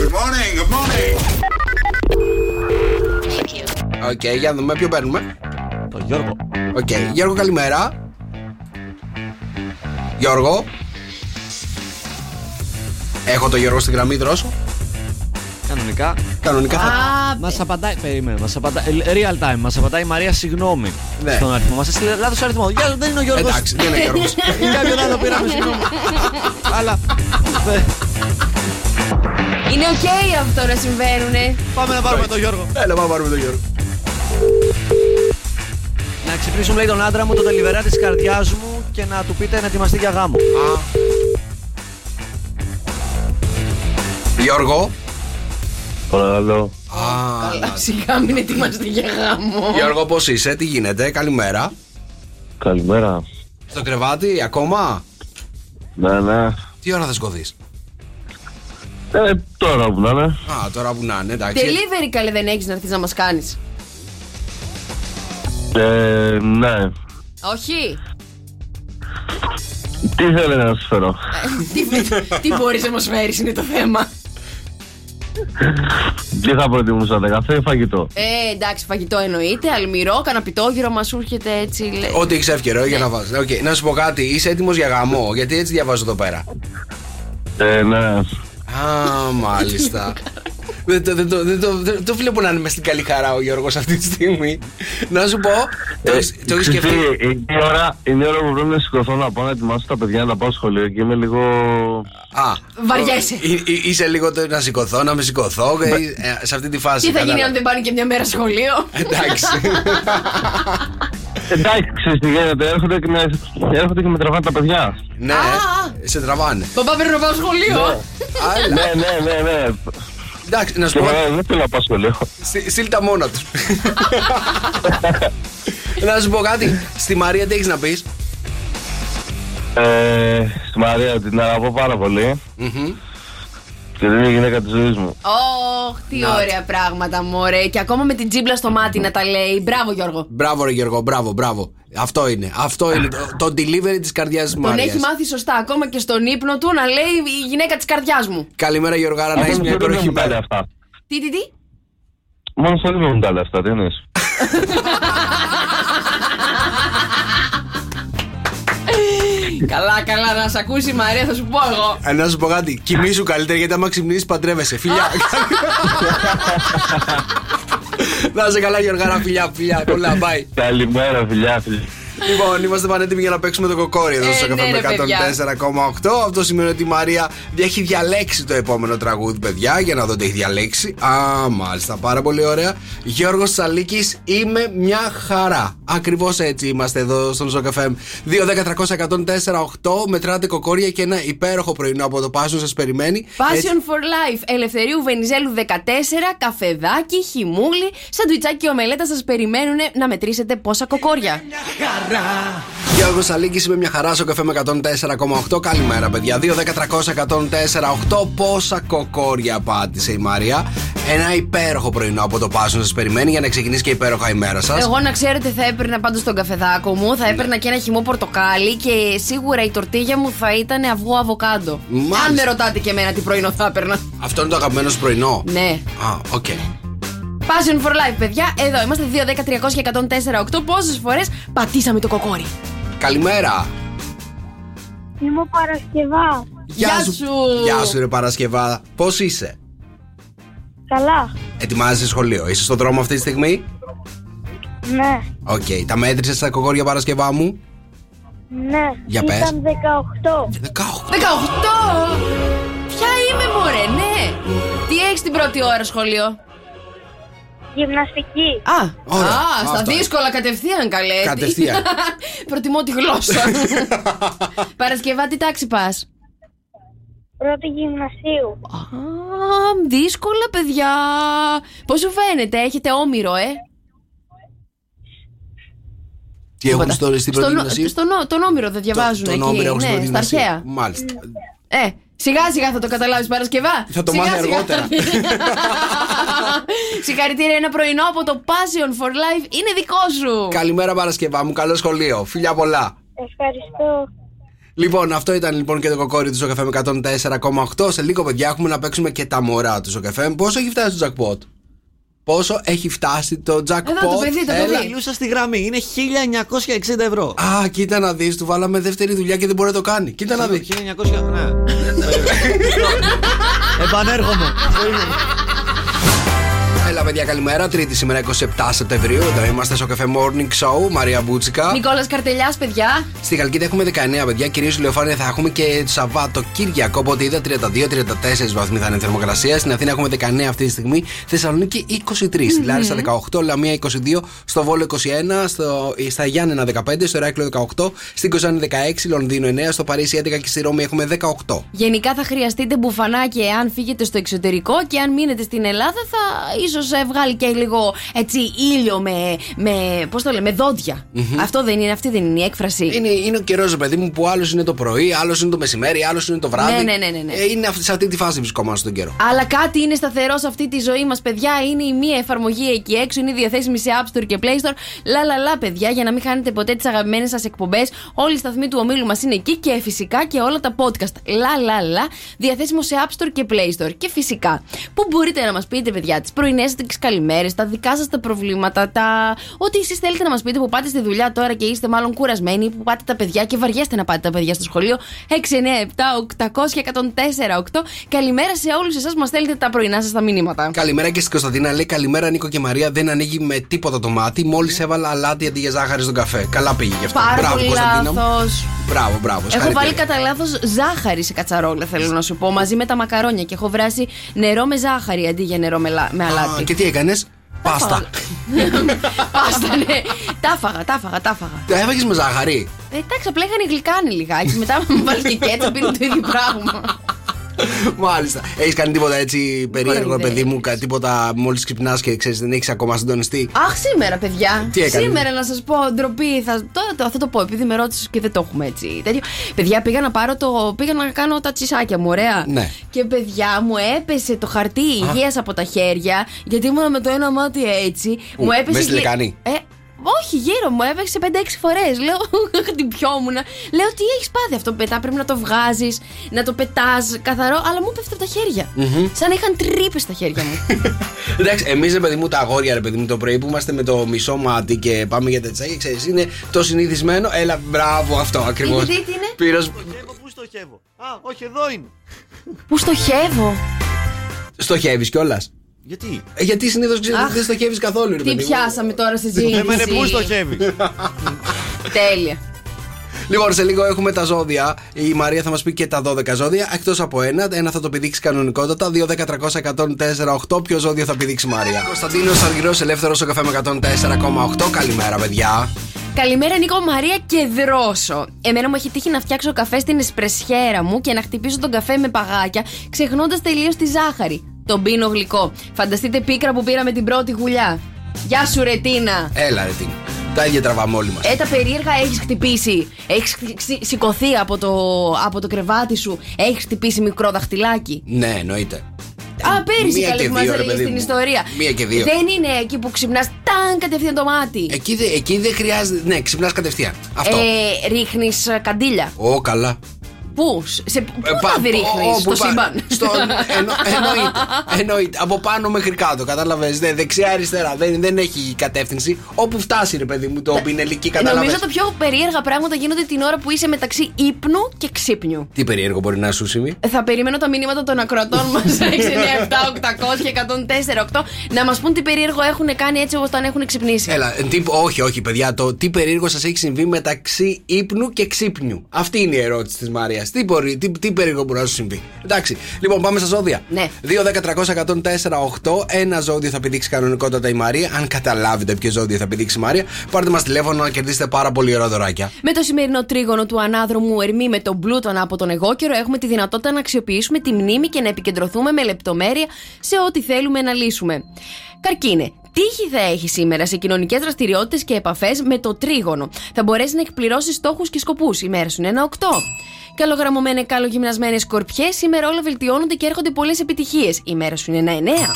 Good morning, good morning. Οκ, για να δούμε ποιο παίρνουμε. Το Γιώργο. Οκ, Γιώργο, καλημέρα. Γιώργο. Έχω το Γιώργο στην γραμμή, δρόσο. Κανονικά. Κανονικά θα. Α, Μας απαντάει. Περίμενε, μας απαντάει. ε, Real time, μας απαντάει η Μαρία, συγγνώμη. Ναι. Στον αριθμό. Μας έστειλε λάθος αριθμό. Για, δεν είναι ο Γιώργος. Εντάξει, δεν είναι Γιώργος. Κάποιον άλλο πήραμε, συγγνώμη. Αλλά. ε, είναι οκ αυτό να συμβαίνουνε. Πάμε να πάρουμε τον Γιώργο. Έλα, πάμε να πάρουμε τον Γιώργο. Να ξυπνήσουμε, λέει τον άντρα μου, τον ντελιβερά της καρδιάς μου και να του πείτε να ετοιμαστεί για γάμο. Γιώργο. Παρακαλώ. Α, Καλά, σιγά μην ετοιμαστεί για γάμο. Γιώργο, πώς είσαι, τι γίνεται, καλημέρα. Καλημέρα. Στο κρεβάτι, ακόμα; Ναι, ναι. Τι ώρα θα σκοθεί. Ε, τώρα που να είναι. Α, τώρα που να είναι, εντάξει. Delivery, καλέ, δεν έχεις να έρθεις να μας κάνεις. Ε, ναι. Όχι. Τι θέλετε να σας φέρω; τι τι μπορείς να μας φέρεις είναι το θέμα. Τι θα προτιμούσατε, καφέ ή φαγητό. Ε, εντάξει, φαγητό εννοείται. Αλμυρό, κανά πιτόγυρο μας σου έρχεται έτσι. λέει. Ό,τι έχει εύκαιρο για να βάζεις. Οκ, Να σου πω κάτι, είσαι έτοιμος για γάμο, γιατί έτσι διαβάζω εδώ πέρα. Ε, ναι. Α, μάλιστα. δεν, το, δεν, το, δεν, το, δεν το βλέπω να είναι μες στην καλή χαρά ο Γιώργος αυτή τη στιγμή. να σου πω, το, έχεις- το έχεις ξέρεις σκεφτεί; τι, Είναι η ώρα, είναι η ώρα που πρέπει να σηκωθώ να πάω να ετοιμάσω τα παιδιά να τα πάω σχολείο και είμαι λίγο. Α, Βαριέσαι. ε, ε, είσαι λίγο το να σηκωθώ, να με σηκωθώ και, ε, σε αυτή τη φάση. Τι θα γίνει κατάλαβα. αν δεν πάνε και μια μέρα σχολείο; Εντάξει. Εντάξει, ξέρεις τι γίνεται, έρχονται και με, έρχονται και με τραβάνε τα παιδιά. ναι, σε τραβάνε. Παπά πρέπει να πάω σχολείο. Άλλα. ναι, ναι, ναι, ναι. Εντάξει, να σου Και πω. εγώ δεν θέλω να πάω σχολείο. Στείλ στείλ τα μόνα τους. να σου πω κάτι. Στη Μαρία τι έχεις να πεις; Ε, στη Μαρία την αγαπώ πάρα πολύ και δεν είναι η γυναίκα της ζωής μου. Ωχ, τι ωραία πράγματα, μωρέ. Και ακόμα με την τζίμπλα στο μάτι να τα λέει. Μπράβο, Γιώργο. Μπράβο, ρε Γιώργο, μπράβο, μπράβο. Αυτό είναι. Αυτό είναι το, το delivery της καρδιάς τη Τον Μαρίας. έχει μάθει σωστά. Ακόμα και στον ύπνο του να λέει η γυναίκα της καρδιάς μου. Καλημέρα, Γιωργάρα, να Αυτό έχεις μια δεν υπέροχη μου τα λέει μέρα. αυτά; Τι, τι, τι; Μόνο στο λίγο μου τα λέει αυτά, τι εννοείς; καλά, καλά, να σε ακούσει η Μαρία, θα σου πω εγώ. Ε, να σου πω κάτι. Κοιμήσου καλύτερα γιατί άμα ξυπνήσεις παντρεύεσαι. Φιλιά. να σε καλά, Γιωργάρα, φιλιά, φιλιά. Πολλά, bye. Καλημέρα, φιλιά, φιλιά. Λοιπόν, είμαστε πανέτοιμοι για να παίξουμε το κοκόρι εδώ Ε, στο ναι, καφέ ρε, με παιδιά. 104,8. Αυτό σημαίνει ότι η Μαρία έχει διαλέξει το επόμενο τραγούδι, παιδιά, για να δω τι έχει διαλέξει. Α, μάλιστα, πάρα πολύ ωραία. Γιώργος Σαλίκη, είμαι μια χαρά. Ακριβώς έτσι είμαστε εδώ στον Σοκ FM. 2-10-300-104-8. Μετράτε κοκόρια και ένα υπέροχο πρωινό από το Πάσο σας περιμένει. Passion Έτσι- for Life, Ελευθερίου Βενιζέλου 14, καφεδάκι, χυμούλη, σαντουιτσάκι και ομελέτα σας περιμένουν να μετρήσετε πόσα κοκόρια. Γιώργος Αλίκη, είμαι μια χαρά στο καφέ με 104,8. Καλημέρα, παιδιά. 2-10-300-104-8. Πόσα κοκόρια πάτησε η Μαρία. Ένα υπέροχο πρωινό από το Πάσο σας περιμένει για να ξεκινήσει και υπέροχα η μέρα σας. Εγώ να ξέρετε θα έπαιρνα πάντως τον καφεδάκο μου, θα έπαιρνα και ένα χυμό πορτοκάλι και σίγουρα η τορτίγια μου θα ήταν αυγό αβοκάντο. Μάλιστα. Αν με ρωτάτε και εμένα τι πρωινό θα έπαιρνα. Αυτό είναι το αγαπημένο σου πρωινό. Ναι. Α, οκ. Passion for life, παιδιά. Εδώ είμαστε 2, 10, 300 και 104, 8. Πόσες φορές πατήσαμε το κοκόρι; Καλημέρα. Είμαι ο Παρασκευά. Γεια σου. Γεια σου, ρε Παρασκευά. Πώς είσαι, Καλά. Ετοιμάζεσαι σχολείο, είσαι στον δρόμο αυτή τη στιγμή; Ναι. Οκ, τα μέτρησες τα κοκόρια Παρασκευά μου; Ναι. Για πες. Ήταν 18. 18. 18! Ποια είμαι, μωρέ, ναι. Τι έχεις την πρώτη ώρα σχολείο; Γυμναστική. Α, Ωραία, α στα αυτό. δύσκολα κατευθείαν καλέ. Κατευθείαν. Προτιμώ τη γλώσσα. Παρασκευά, τι τάξη πας; Πρώτη γυμνασίου. Α, δύσκολα, παιδιά. Πώς σου φαίνεται, έχετε όμοιρο, ε; Τι έχουν στο, στην πρώτη Στον- γυμνασίου; στον Ω- τον όμηρο δεν διαβάζουν Τον εκεί. Όμηρο έχουν στην ναι, πρώτη στα γυμνασίου. αρχαία. Μάλιστα. Ε, σιγά σιγά θα το καταλάβεις Παρασκευά. Θα το Σιγά μάθει σιγά. αργότερα. Συγχαρητήρια, ένα πρωινό από το Passion for Life είναι δικό σου. Καλημέρα Παρασκευά μου, καλό σχολείο. Φιλιά πολλά. Ευχαριστώ. Λοιπόν, αυτό ήταν λοιπόν και το κοκόρι του Σοκαφέ με 104,8. Σε λίγο, παιδιά, έχουμε να παίξουμε και τα μωρά του Σοκαφέ. Πόσο έχει φτάσει το jackpot, Πόσο έχει φτάσει το jackpot, Εδώ το παιδί, το Έλα. παιδί. Μιλούσα στη γραμμή, είναι 1960 ευρώ. Α, κοίτα να δεις, του βάλαμε δεύτερη δουλειά και δεν μπορεί να το κάνει. Κοίτα να δεις. 1900, ναι. Επανέρχομαι. Έλα, παιδιά, καλημέρα. Τρίτη σήμερα 27 Σεπτεμβρίου. Εδώ είμαστε στο καφέ Morning Show. Μαρία Μπούτσικα. Νικόλας Καρτελιάς, παιδιά. Στη Χαλκίδα έχουμε 19 παιδιά, κυρίως ηλιοφάνεια θα έχουμε και το Σαββάτο Κύριακο. Οπότε είδα 32-34 βαθμοί θα είναι η θερμοκρασία. Στην Αθήνα έχουμε 19 αυτή τη στιγμή. Θεσσαλονίκη 23, στη Λάρισα 18, Λαμία 22, στο Βόλο 21, στο, στα Γιάννενα 15, στο Ηράκλειο 18, στην Κοζάνη 16, Λονδίνο 9, στο Παρίσι 11 και στη Ρώμη έχουμε 18. Γενικά θα χρειαστείτε μπουφανάκι εάν φύγετε στο εξωτερικό και αν μείνετε στην Ελλάδα θα ίσως βγάλει και λίγο έτσι ήλιο με. με πώς το λέμε, με δόντια. Αυτό δεν είναι, αυτή δεν είναι η έκφραση. Είναι, είναι ο καιρός, παιδί μου, που άλλος είναι το πρωί, άλλος είναι το μεσημέρι, άλλος είναι το βράδυ. Ναι, ναι, ναι, ναι, ναι. Ε, είναι αυτή, σε αυτή τη φάση βρισκόμαστε τον καιρό. Αλλά κάτι είναι σταθερό σε αυτή τη ζωή μας, παιδιά. Είναι η μία εφαρμογή εκεί έξω, είναι διαθέσιμη σε App Store και Play Store. Λα, λα, λα, παιδιά, για να μην χάνετε ποτέ τις αγαπημένες σας εκπομπές. Όλοι οι σταθμοί του ομίλου μας είναι εκεί και φυσικά και όλα τα podcast. Λα, λα, λα, διαθέσιμο σε App Store και Play Store. Και φυσικά, πού μπορείτε να μας πείτε, παιδιά, τις πρωινές τις καλημέρες, τα δικά σας τα προβλήματα, τα. Ό,τι εσείς θέλετε να μας πείτε που πάτε στη δουλειά τώρα και είστε μάλλον κουρασμένοι, που πάτε τα παιδιά και βαριέστε να πάτε τα παιδιά στο σχολείο. 6, 9, 7, 800 και 104, 8. Καλημέρα σε όλους εσάς που μας στέλνετε τα πρωινά σας τα μηνύματα. Καλημέρα και στην Κωνσταντίνα. Λέει καλημέρα Νίκο και Μαρία. Δεν ανοίγει με τίποτα το μάτι. Μόλις έβαλα αλάτι αντί για ζάχαρη στον καφέ. Καλά πήγε γι' αυτό. Πάρα μπράβο, πολύ Κωνσταντίνα. μου. λάθος. Μπράβο, μπράβο. Έχω συγχαρητήρια. βάλει κατά λάθος ζάχαρη σε κατσαρόλα, θέλω να σου πω, μαζί με τα μακαρόνια και έχω βράσει νερό με ζάχαρη αντί για νερό με, λα- με Α, αλάτι. Και τι έκανες; Πάστα. Πάστα, ναι. Τα φάγα, τα φάγα, τα φάγα. Τα έφαγες με ζάχαρη; Ε, εντάξει, απλά είχαν γλυκάνει λιγάκι. Μετά μου βάλει και κέτσα, πήρε το ίδιο πράγμα. Μάλιστα. Έχεις κάνει τίποτα έτσι περίεργο, Κοροϊδεύεις. παιδί μου, κα- τίποτα μόλις ξυπνάς και ξέρεις δεν έχεις ακόμα συντονιστεί; Αχ, σήμερα, παιδιά. Τι έκανες; Σήμερα να σας πω ντροπή. Θα, το, το, θα το πω, επειδή με ρώτησες και δεν το έχουμε έτσι. Τέτοιο. Παιδιά, πήγα να πάρω το. Πήγα να κάνω τα τσισάκια μου, ωραία. Ναι. Και παιδιά, μου έπεσε το χαρτί υγείας από τα χέρια, γιατί ήμουν με το ένα μάτι έτσι. Πού, μου έπεσε. μέσα στη γλυ- λεκάνη; Ε, όχι, γύρω μου έπαιξε 5-6 φορές. Λέω, χτυπιόμουν. Λέω, τι έχεις πάθει αυτό. Μετά πρέπει να το βγάζεις, να το πετάς καθαρό. Αλλά μου πέφτει από τα χέρια. Σαν να είχαν τρύπες στα χέρια μου. Εντάξει, εμείς ρε παιδί μου τα αγόρια, ρε παιδί μου το πρωί που είμαστε με το μισό μάτι και πάμε για τετσάκια, ξέρεις, είναι το συνηθισμένο. Έλα, μπράβο αυτό ακριβώς. Τι, τι, τι είναι; Πήρος... Στοχεύω, πού στοχεύω. Α, όχι, εδώ είναι. Πού στοχεύω; Στοχεύεις κιόλας; Γιατί; Ε, γιατί συνήθως Αχ. δεν στοχεύεις καθόλου, ρε Τι παιδί μου. πιάσαμε τώρα στη Το θέμα είναι ζήτηση. πού στοχεύεις. Τέλεια. Λοιπόν, σε λίγο έχουμε τα ζώδια. Η Μαρία θα μας πει και τα 12 ζώδια. Εκτός από ένα, ένα θα το πηδήξει κανονικότατα. 2, 10, 300, 104, 8. Ποιο ζώδιο θα πηδήξει η Μαρία; Κωνσταντίνος Αργυρό, ελεύθερος στο καφέ με 104,8. Καλημέρα, παιδιά. Καλημέρα Νίκο Μαρία και δρόσο. Εμένα μου έχει τύχει να φτιάξω καφέ στην εσπρεσιέρα μου και να χτυπήσω τον καφέ με παγάκια, ξεχνώντας τελείως τη ζάχαρη. Τον πίνω γλυκό. Φανταστείτε πίκρα που πήραμε την πρώτη γουλιά. Γεια σου, Ρετίνα. Έλα, ρε τι. Τα ίδια τραβάμε όλοι μας. Ε, τα περίεργα έχεις χτυπήσει. Έχεις σηκωθεί από το, από το κρεβάτι σου. Έχεις χτυπήσει μικρό δαχτυλάκι. Ναι, εννοείται. Α, πέρυσι Μία καλή και που μας δύο, ρε έλεγες παιδί στην μου. ιστορία. Μία και δύο. Δεν είναι εκεί που ξυπνάς, ταν κατευθείαν το μάτι. Εκεί, δε- εκεί δεν χρειάζεται. Ναι, ξυπνάς κατευθείαν. Αυτό. Ε, Ρίχνεις καντήλια. Ω, καλά. Πού, σε, πού Ε, τα πα- ρίχνει, όπου στο πα- σύμπαν. στο- εννο- εννοείται, εννοείται. Από πάνω μέχρι κάτω, κατάλαβες. Δεξιά-αριστερά. Δεν, δεν έχει κατεύθυνση. Όπου φτάσει, ρε παιδί μου, το πινελική, κατάλαβες. Νομίζω τα πιο περίεργα πράγματα γίνονται την ώρα που είσαι μεταξύ ύπνου και ξύπνιου. Τι περίεργο μπορεί να σου συμβεί; Ε, Θα περιμένω τα μηνύματα των ακροατών μας 6, 9, 7, 800 και 104, 8 να μας πούν τι περίεργο έχουν κάνει έτσι όπως τον έχουν ξυπνήσει. Έλα, ε, τι, όχι, όχι, παιδιά. Το τι περίεργο σας έχει συμβεί μεταξύ ύπνου και ξύπνιου. Αυτή είναι η ερώτηση της Μαρίας. Τι, μπορεί- τι, τι περίεργο μπορεί να σου συμβεί. Εντάξει, λοιπόν, πάμε στα ζώδια. Ναι. 2, 10, 300, 104, 8. Ένα ζώδιο θα πηδήξει κανονικότατα η Μαρία. Αν καταλάβετε ποιο ζώδιο θα πηδήξει η Μαρία, πάρτε μας τηλέφωνο να κερδίσετε πάρα πολύ ωραία δωράκια. Με το σημερινό τρίγωνο του ανάδρομου Ερμή με τον πλούτον από τον εγώ καιρο έχουμε τη δυνατότητα να αξιοποιήσουμε τη μνήμη και να επικεντρωθούμε με λεπτομέρεια σε ό,τι θέλουμε να λύσουμε. Καρκίνε. Τύχη θα έχει σήμερα σε κοινωνικές δραστηριότητες και επαφές με το τρίγωνο. Θα μπορέσεις να εκπληρώσεις στόχους και σκοπούς. Η μέρα σου είναι ένα 8. Καλογραμμωμένες, καλογυμνασμένες σκορπιές, σήμερα όλα βελτιώνονται και έρχονται πολλές επιτυχίες. Η μέρα σου είναι ένα 9.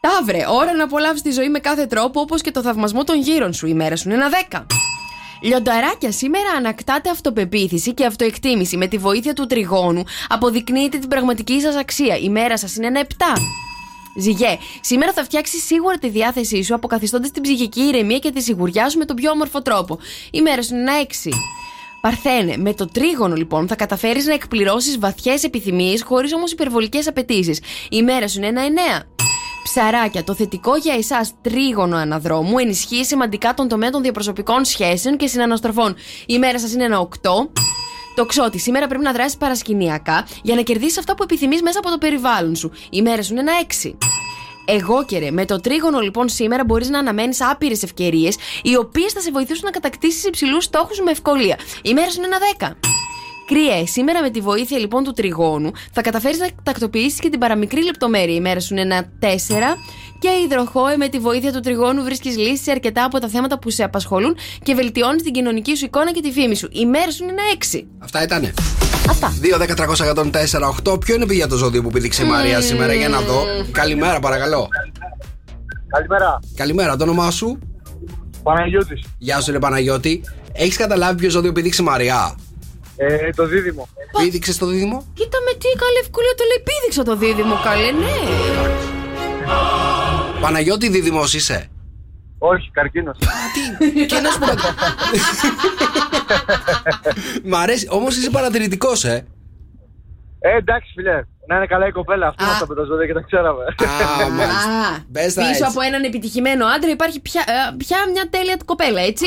Ταύρε, ώρα να απολαύσεις τη ζωή με κάθε τρόπο, όπως και το θαυμασμό των γύρων σου. Η μέρα σου είναι ένα 10. Λιονταράκια, σήμερα ανακτάτε αυτοπεποίθηση και αυτοεκτίμηση. Με τη βοήθεια του τριγώνου αποδεικνύετε την πραγματική σας αξία. Η μέρα σας είναι ένα 7. Ζυγέ, σήμερα θα φτιάξεις σίγουρα τη διάθεσή σου αποκαθιστώντας την ψυχική ηρεμία και τη σιγουριά σου με τον πιο όμορφο τρόπο. Η μέρα σου είναι ένα 6. Παρθένε, με το τρίγωνο λοιπόν θα καταφέρεις να εκπληρώσεις βαθιές επιθυμίες χωρίς όμως υπερβολικές απαιτήσεις. Η μέρα σου είναι ένα 9. Ψαράκια, το θετικό για εσάς τρίγωνο αναδρόμου ενισχύει σημαντικά τον τομέα των διαπροσωπικών σχέσεων και συναναστροφών. Η μέρα σας είναι ένα 8. Το ξότι, σήμερα πρέπει να δράσεις παρασκηνιακά για να κερδίσεις αυτά που επιθυμείς μέσα από το περιβάλλον σου. Η μέρα σου είναι ένα 6. Εγώ και ρε, με το τρίγωνο λοιπόν σήμερα μπορείς να αναμένεις άπειρες ευκαιρίες, οι οποίες θα σε βοηθήσουν να κατακτήσεις υψηλούς στόχους με ευκολία. Η μέρα σου είναι ένα 10. Κρύε, σήμερα με τη βοήθεια λοιπόν του τριγώνου θα καταφέρεις να τακτοποιήσεις και την παραμικρή λεπτομέρεια. Η μέρα σου είναι ένα 4 και υδροχόε με τη βοήθεια του τριγώνου βρίσκεις λύσεις σε αρκετά από τα θέματα που σε απασχολούν και βελτιώνεις την κοινωνική σου εικόνα και τη φήμη σου. Η μέρα σου είναι ένα έξι. Αυτά ήτανε. Αυτά. 2, 10, 300, 104, 8. Ποιο είναι παιδιά το ζώδιο που πήδηξε η Μαρία σήμερα, για να δω. Καλημέρα, παρακαλώ. Καλημέρα. Καλημέρα, το όνομά σου; Παναγιώτης. Γεια σου, ρε Παναγιώτη. Έχεις καταλάβει ποιο ζώδιο πήδηξε η Μαρία; Ε, το δίδυμο. Πήδηξε το δίδυμο; Κοίτα με τι καλή ευκολία το λέει. Πήδηξα το δίδυμο, καλέ, ναι. Παναγιώτη, δίδυμος είσαι. Όχι, καρκίνος. Τι, και να σου πω. Μ' αρέσει, όμως είσαι παρατηρητικός, ε. Ε, εντάξει, φιλέ. Να είναι καλά η κοπέλα. Αυτή Α. μας τα με τα ζώδια και τα ξέραμε. Α, μάλιστα. Α, Μπες τα πίσω έτσι. από έναν επιτυχημένο άντρα υπάρχει πια, ε, πια μια τέλεια κοπέλα, έτσι.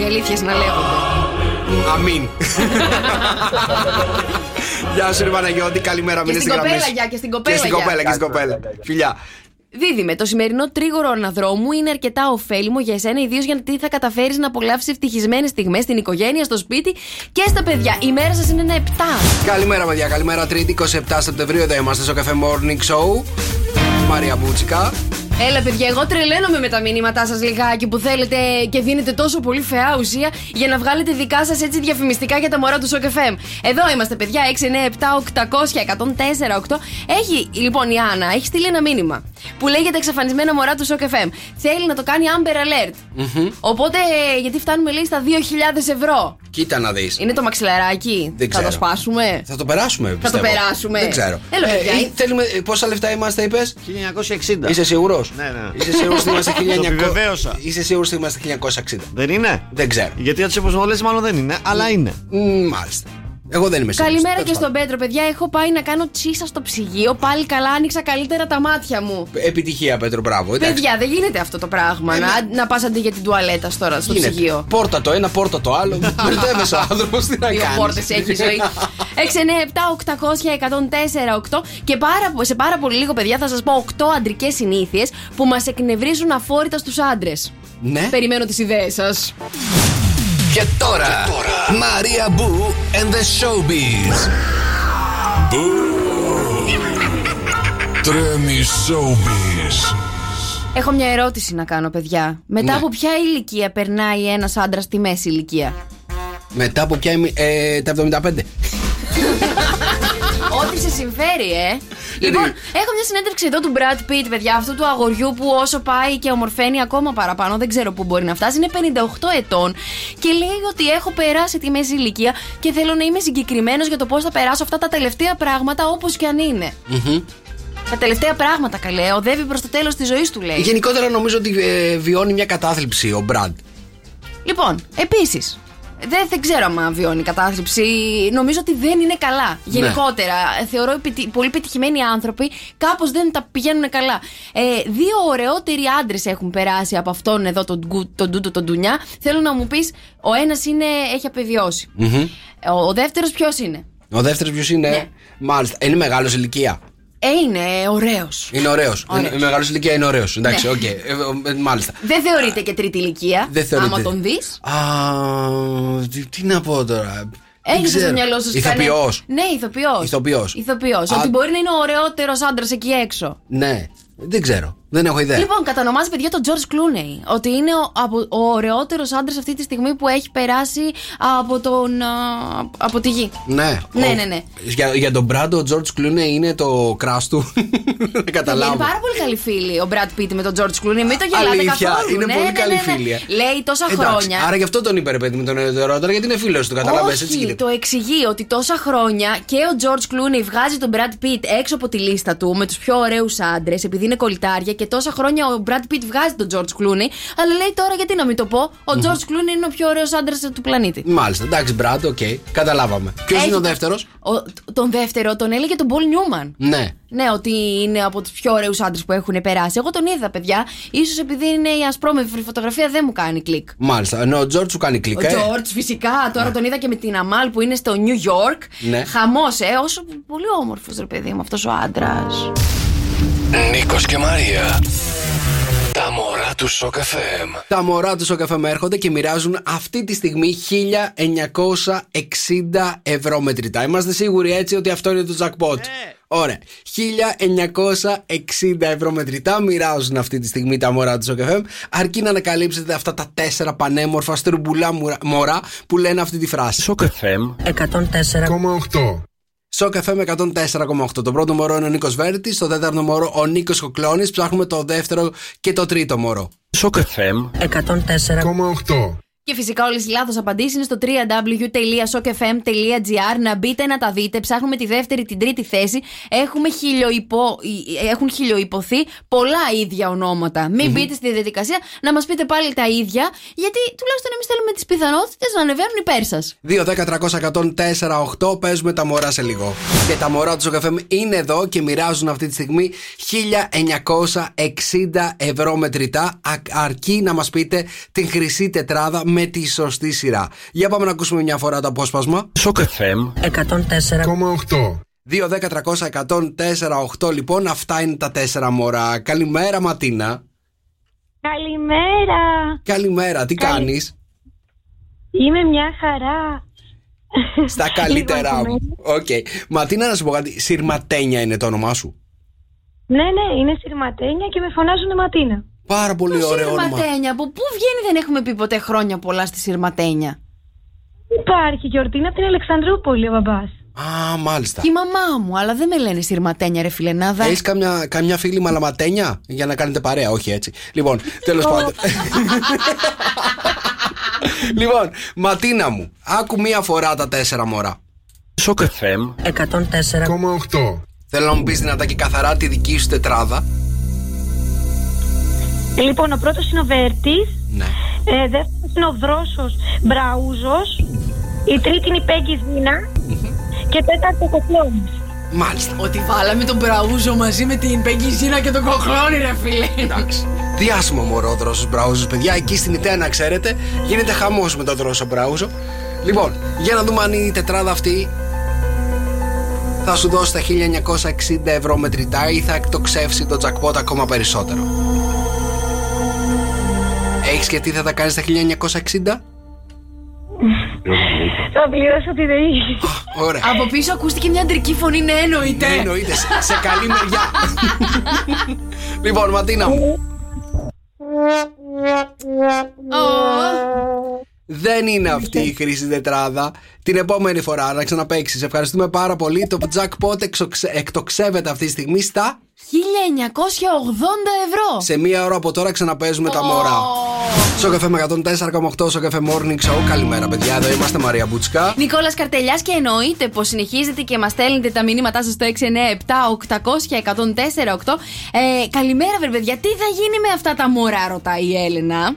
Οι αλήθειες να λέγονται. Αμήν. Γεια σου, ρε Παναγιώτη, καλημέρα. μείνε στην στη γραμμή κοπέλα, σου. γεια, και στην κοπέλα, Και στην γεια. κοπέλα, και στην κοπέλα. Φιλιά. Δίδυμε, το σημερινό τρίγωρο αναδρόμου είναι αρκετά ωφέλιμο για εσένα, ιδίως γιατί θα καταφέρεις να απολαύσεις ευτυχισμένες στιγμές στην οικογένεια, στο σπίτι και στα παιδιά. Η μέρα σας είναι ένα 7. Καλημέρα, παιδιά. Καλημέρα, Τρίτη 27 Σεπτεμβρίου. Εδώ είμαστε στο καφέ Morning Show. Μαρία Μπούτσικα. Έλα, παιδιά, εγώ τρελαίνομαι με τα μηνύματά σας λιγάκι που θέλετε και δίνετε τόσο πολύ φαιά ουσία για να βγάλετε δικά σας έτσι διαφημιστικά για τα μωρά του Σοκ FM. Εδώ είμαστε, παιδιά, 697 800 1048. Έχει, λοιπόν, η Άννα έχει στείλει ένα μήνυμα που λέγεται Εξαφανισμένα μωρά του Σοκ FM. Θέλει να το κάνει Amber Alert. Οπότε, γιατί φτάνουμε, λέει, στα 2.000 ευρώ. Κοίτα να δεις. Είναι το μαξιλαράκι. Δεν θα το ξέρω. σπάσουμε; Θα το περάσουμε, Θα το πιστεύω. περάσουμε. Δεν ξέρω. Έλα, παιδιά. ε, θέλουμε, ε, πόσα λεφτά είμαστε, είπες; 1960. Είσαι σίγουρος; Ναι, ναι. Είσαι σίγουρος ότι είμαστε 1900. Το επιβεβαίωσα. Είσαι σίγουρος ότι είμαστε 1960. Δεν είναι. Δεν ξέρω. Γιατί από τι υποσχολέ μάλλον δεν είναι, αλλά είναι. Μ, Μάλιστα. Εγώ δεν είμαι σίγουρος. Καλημέρα Τέλος και στον πάντων. Πέτρο, παιδιά. Έχω πάει να κάνω τσίσα στο ψυγείο. Πάλι καλά, άνοιξα καλύτερα τα μάτια μου. Επιτυχία, Πέτρο, μπράβο. εντάξει. Παιδιά, δεν γίνεται αυτό το πράγμα. Ε, να, μα- να πας αντί για την τουαλέτα τώρα στο Γίνεται. ψυγείο. Πόρτα το ένα, πόρτα το άλλο. Μπερδεύεσαι ο άνθρωπος. Τι να Δύο κάνεις. πόρτες έχει η ζωή. 697-800-1048 και πάρα, σε πάρα πολύ λίγο, παιδιά, θα σας πω 8 αντρικές συνήθειες που μας εκνευρίζουν αφόρητα στους άντρες. Ναι. Περιμένω τις ιδέες σας. Και τώρα, Μαρία Μπού and the Showbiz. Τρέμει showbiz. Έχω μια ερώτηση να κάνω, παιδιά. Μετά Ναι. από ποια ηλικία περνάει ένας άντρας στη μέση ηλικία; Μετά από ποια είμαι. Ε, τα 75. Ό,τι σε συμφέρει, ε. Λοιπόν, έχω μια συνέντευξη εδώ του Brad Pitt, παιδιά, αυτού του αγοριού που όσο πάει και ομορφαίνει ακόμα παραπάνω, δεν ξέρω πού μπορεί να φτάσει. Είναι 58 ετών και λέει ότι έχω περάσει τη μέση ηλικία και θέλω να είμαι συγκεκριμένος για το πώς θα περάσω αυτά τα τελευταία πράγματα όπως και αν είναι. Τα τελευταία πράγματα, καλέ. Οδεύει προς το τέλος της ζωής του, λέει. Γενικότερα νομίζω ότι ε, βιώνει μια κατάθλιψη ο Μπραντ. Λοιπόν, επίσης. Δεν, δεν ξέρω αν βιώνει κατάθλιψη. Νομίζω ότι δεν είναι καλά. Γενικότερα, θεωρώ επιτυ- πολύ πετυχημένοι άνθρωποι κάπως δεν τα πηγαίνουν καλά. Ε, δύο ωραιότεροι άντρες έχουν περάσει από αυτόν εδώ τον, γκου- τον Τούτο τον ντουνιά. Θέλω να μου πεις, ο ένας έχει απεβιώσει. Ε, Ο, ο δεύτερος ποιος είναι; Ο δεύτερος ποιος είναι; Ναι. Μάλιστα. Είναι μεγάλος ηλικία. Ε, είναι ωραίος. Είναι ωραίος. Ωραίος. Είναι μεγάλο ηλικία, είναι ωραίος. Εντάξει, Ναι. οκ. Ε, ε, μάλιστα. Δεν θεωρείται και τρίτη ηλικία. Δεν θεωρείται. Άμα τον δεις. Α, τι, τι να πω τώρα. Δεν Έχεις στο ξέρω. μυαλό σου Ηθοποιός. Ναι, ηθοποιός. Ηθοποιός. Ηθοποιός. Α. Ότι μπορεί να είναι ο ωραιότερος άντρας εκεί έξω. Ναι. Δεν ξέρω. Δεν έχω ιδέα. Λοιπόν, κατανομάζει παιδιά τον George Clooney. Ότι είναι ο, από, ο ωραιότερος άντρας αυτή τη στιγμή που έχει περάσει από, τον, α, από τη γη. Ναι. Ναι, Ο- ναι, ναι. Για, για τον Μπράντο, ο George Clooney είναι το κράς του. Δεν Είναι καταλάβω. πάρα πολύ καλή φίλη ο Brad Pitt με τον George Clooney. Μην το γελάτε Αλήθεια, καθόλου. είναι ναι, πολύ ναι, καλή ναι, ναι. φίλη, ε. Λέει τόσα Εντάξει, χρόνια. Άρα γι' αυτό τον είπε ρε παιδί με τον ωραιότερο, γιατί είναι φίλος του. Καταλαβαίνεις έτσι Όχι, γίνεται. το εξηγεί ότι τόσα χρόνια και ο George Clooney βγάζει τον Brad Pitt έξω από τη λίστα του με τους πιο ωραίους άντρες, επειδή είναι κολλητάρια και τόσα χρόνια ο Brad Pitt βγάζει τον George Clooney. Αλλά λέει τώρα γιατί να μην το πω, ο George Clooney είναι ο πιο ωραίος άντρας του πλανήτη. Μάλιστα, εντάξει, Μπράντο, οκ. Καταλάβαμε. Ποιος Έχει είναι ο το- δεύτερος; ο- τον δεύτερο τον έλεγε τον Paul Newman. Ναι. Ναι, ότι είναι από τους πιο ωραίους άντρες που έχουν περάσει. Εγώ τον είδα, παιδιά. σω επειδή είναι η ασπρόμαυρη φωτογραφία δεν μου κάνει κλικ. Μάλιστα. Ενώ ο Τζόρτ σου κάνει κλικ. Ο ε. George, φυσικά. Τώρα τον είδα και με την Αμάλ που είναι στο New York. Ναι. Χαμός, ε. Πόσο πολύ όμορφος, ρε παιδί μου, αυτός ο άντρας. Νίκος και Μαρία. Τα μωρά του Σοκ FM. Τα μωρά του στο καφέ με έρχονται και μοιράζουν αυτή τη στιγμή 1960 ευρώ μετρητά. Είμαστε σίγουροι έτσι ότι αυτό είναι το jackpot. Ωραία. 1960 ευρώ μετρητά μοιράζουν αυτή τη στιγμή τα μωρά του ΣΟΚΕΦΕΜ. Αρκεί να ανακαλύψετε αυτά τα τέσσερα πανέμορφα στρουμπουλά μουρα- μωρά που λένε αυτή τη φράση. Σοκεφέμ 104,8. Σοκ FM 104,8. Το πρώτο μωρό είναι ο Νίκος Βέρτης. Το τέταρτο μωρό ο Νίκος Κοκλώνης. Ψάχνουμε το δεύτερο και το τρίτο μωρό. Σοκεφέμ 104,8. Και φυσικά όλες οι λάθος απαντήσεις είναι στο www.sokfm.gr. Να μπείτε να τα δείτε. Ψάχνουμε τη δεύτερη, την τρίτη θέση. Έχουμε χιλιοϊπο... Έχουν χιλιοϊπωθεί πολλά ίδια ονόματα. Μην μπείτε στη διαδικασία να μας πείτε πάλι τα ίδια, γιατί τουλάχιστον εμείς θέλουμε τις πιθανότητες να ανεβαίνουν υπέρ σας. 2, 10, 300, 104, 8. Παίζουμε τα μωρά σε λίγο. Και τα μωρά του Σοκ FM είναι εδώ και μοιράζουν αυτή τη στιγμή 1960 ευρώ μετρητά. Α- αρκεί να μας πείτε την χρυσή τετράδα με τη σωστή σειρά. Για πάμε να ακούσουμε μια φορά το απόσπασμα. Σοκεφέμ 104,8. 2, 10, 300, 104, 8. Λοιπόν, αυτά είναι τα τέσσερα μωρά. Καλημέρα, Ματίνα. Καλημέρα. Καλημέρα, τι Καλη- κάνεις; Είμαι μια χαρά. Στα καλύτερά Λίγο μου. Οκ. Ματίνα, να σου πω κάτι. Συρματένια είναι το όνομά σου. Ναι, ναι, είναι Συρματένια και με φωνάζουν Ματίνα. Πάρα πολύ ωραίο όνομα. Συρματένια. Από πού βγαίνει, δεν έχουμε πει ποτέ χρόνια πολλά στη Συρματένια. Υπάρχει γιορτή είναι από την Αλεξανδρούπολη ο μπαμπάς. Α, μάλιστα. Και η μαμά μου, αλλά δεν με λένε Συρματένια, ρε φιλενάδα. Έχεις καμιά, καμιά φίλη μαλαματένια; Για να κάνετε παρέα, όχι έτσι. Λοιπόν, τέλος πάντων. λοιπόν, Ματίνα μου, άκου μία φορά τα τέσσερα μωρά. Σοκεφέμ 104,8. Θέλω να μου πεις δυνατά και καθαρά τη δική σου τετράδα. Λοιπόν, ο πρώτος είναι ο Βέρτης, Ναι. ε, δεύτερος είναι ο Δρόσος Μπραούζος, η τρίτη είναι η Πέγκης Δίνα και τέταρτο ο Κοκλώνης. Μάλιστα. Ότι βάλαμε τον Μπραούζο μαζί με την Πέγκιζίνα και τον Κοχλώνη, ρε φίλε. Εντάξει. Διάσημο μωρό δρόσος μπράουζο, παιδιά. Εκεί στην Ιταία, να ξέρετε, γίνεται χαμός με τον δρόσο μπράουζο. Λοιπόν, για να δούμε αν η τετράδα αυτή θα σου δώσει τα 1960 ευρώ μετρητά ή θα εκτοξεύσει το jackpot ακόμα περισσότερο. Έχεις και τι θα τα κάνεις τα 1960? Θα πληρώσω τη ΔΕΗ. Ωραία. Από πίσω ακούστηκε μια αντρική φωνή, ναι, εννοείται. Ναι, εννοείται, σε, σε καλή μεριά. λοιπόν, Ματίνα μου, δεν είναι αυτή η χρήση τετράδα. Την επόμενη φορά να ξαναπέξει. Ευχαριστούμε πάρα πολύ. Το jackpot εξοξε- εκτοξεύεται αυτή τη στιγμή στα. 1980 ευρώ. Σε μία ώρα από τώρα ξαναπέζουμε τα μωρά. Στο καφέ με 104,8 στο καφέ Morning Show. Καλημέρα, παιδιά. Εδώ είμαστε Μαρία Μπούτσκα. Νικόλας Καρτελιάς και εννοείται πως συνεχίζετε και μας στέλνετε τα μηνύματά σας στο 697-800-1048. Ε, καλημέρα, βρε παιδιά. Τι θα γίνει με αυτά τα μωρά, ρωτάει η Έλενα.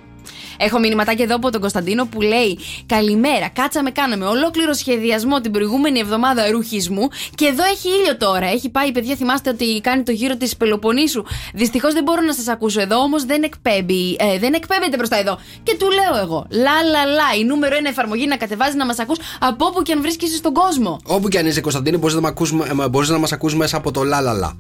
Έχω μηνυματάκι εδώ από τον Κωνσταντίνο που λέει Καλημέρα, κάτσαμε, κάναμε ολόκληρο σχεδιασμό την προηγούμενη εβδομάδα ρουχισμού και εδώ έχει ήλιο τώρα. Έχει πάει, παιδιά, θυμάστε ότι κάνει το γύρο της Πελοποννήσου. Δυστυχώς δεν μπορώ να σας ακούσω εδώ, όμως δεν εκπέμπει. Ε, δεν εκπέμπεται μπροστά εδώ. Και του λέω εγώ, λα λα λα, η νούμερο ένα εφαρμογή να κατεβάζει να μας ακούς από όπου και αν βρίσκεσαι στον κόσμο. Όπου και αν είσαι, Κωνσταντίνε, μπορείς να, μ' ακούς- ε, μπορείς να μας ακούσει μέσα από το λαλαλα.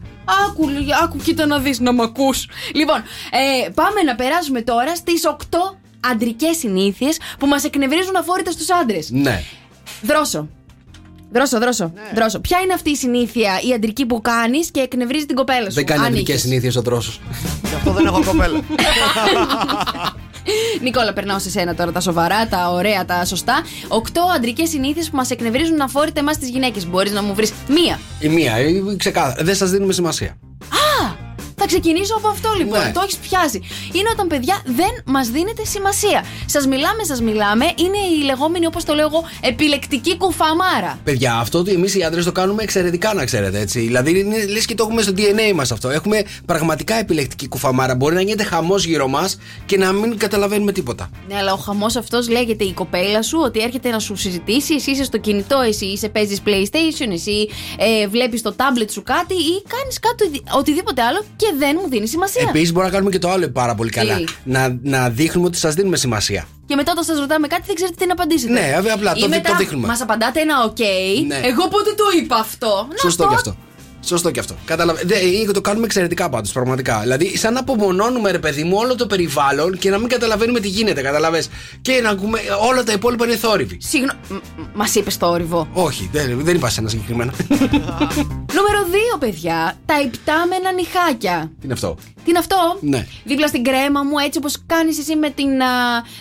Άκου, άκου, κοίτα να δεις να μ' ακούς. Λοιπόν, ε, πάμε να περάσουμε τώρα στις 8 αντρικές συνήθειες που μας εκνευρίζουν αφόρητα στου άντρες. Ναι. Δρόσο. Δρόσο, δρόσο, δρόσο. Ποια είναι αυτή η συνήθεια, η αντρική που κάνεις και εκνευρίζει την κοπέλα σου; Δεν κάνει αν αντρικές είχες. συνήθειες ο δρόσος. Γι' αυτό δεν έχω κοπέλα. Νικόλα, περνάω σε σένα τώρα τα σοβαρά, τα ωραία, τα σωστά. Οκτώ αντρικές συνήθειες που μας εκνευρίζουν αφόρητα εμάς τις γυναίκες. Μπορείς να μου βρεις μία. Η μία, ε, ξεκάθαρα. Δεν σας δίνουμε σημασία. Α! Θα ξεκινήσω από αυτό λοιπόν. Ναι. Το έχεις πιάσει. Είναι όταν παιδιά δεν μας δίνετε σημασία. Σας μιλάμε, σας μιλάμε. Είναι η λεγόμενη, όπως το λέω εγώ, επιλεκτική κουφαμάρα. Παιδιά, αυτό ότι εμείς οι άντρες το κάνουμε εξαιρετικά, να ξέρετε έτσι. Δηλαδή, είναι λες και το έχουμε στο DNA μας αυτό. Έχουμε πραγματικά επιλεκτική κουφαμάρα. Μπορεί να γίνεται χαμός γύρω μας και να μην καταλαβαίνουμε τίποτα. Ναι, αλλά ο χαμός αυτός λέγεται η κοπέλα σου ότι έρχεται να σου συζητήσει. Εσύ είσαι στο κινητό, εσύ είσαι παίζεις PlayStation, εσύ ε, βλέπεις το tablet σου κάτι ή κάνεις κάτι οτιδήποτε άλλο και δεν μου δίνει σημασία. Επίσης, μπορούμε να κάνουμε και το άλλο πάρα πολύ καλά. Τι; Να, να δείχνουμε ότι σας δίνουμε σημασία. Και μετά όταν σας ρωτάμε κάτι δεν ξέρετε τι να απαντήσετε. Ναι, βέβαια, απλά Ή το- μετά το δείχνουμε. Μας απαντάτε ένα OK. Ναι. Εγώ πότε το είπα αυτό; Να Σωστό το- και αυτό. Σωστό και αυτό. Καταλαβα... Δε, ε, το κάνουμε εξαιρετικά πάντως, πραγματικά. Δηλαδή, σαν να απομονώνουμε, ρε παιδί μου, όλο το περιβάλλον και να μην καταλαβαίνουμε τι γίνεται, καταλαβέ. Και να ακούμε. Όλα τα υπόλοιπα είναι θόρυβοι. Συγγνώμη. Μας είπες θόρυβο. Όχι, δεν, δεν είπα σε ένα συγκεκριμένα. Νούμερο 2, παιδιά. Τα υπτάμενα νυχάκια. Τι είναι αυτό; Τι είναι αυτό; Ναι. Δίπλα στην κρέμα μου, έτσι όπως κάνεις εσύ με την. α,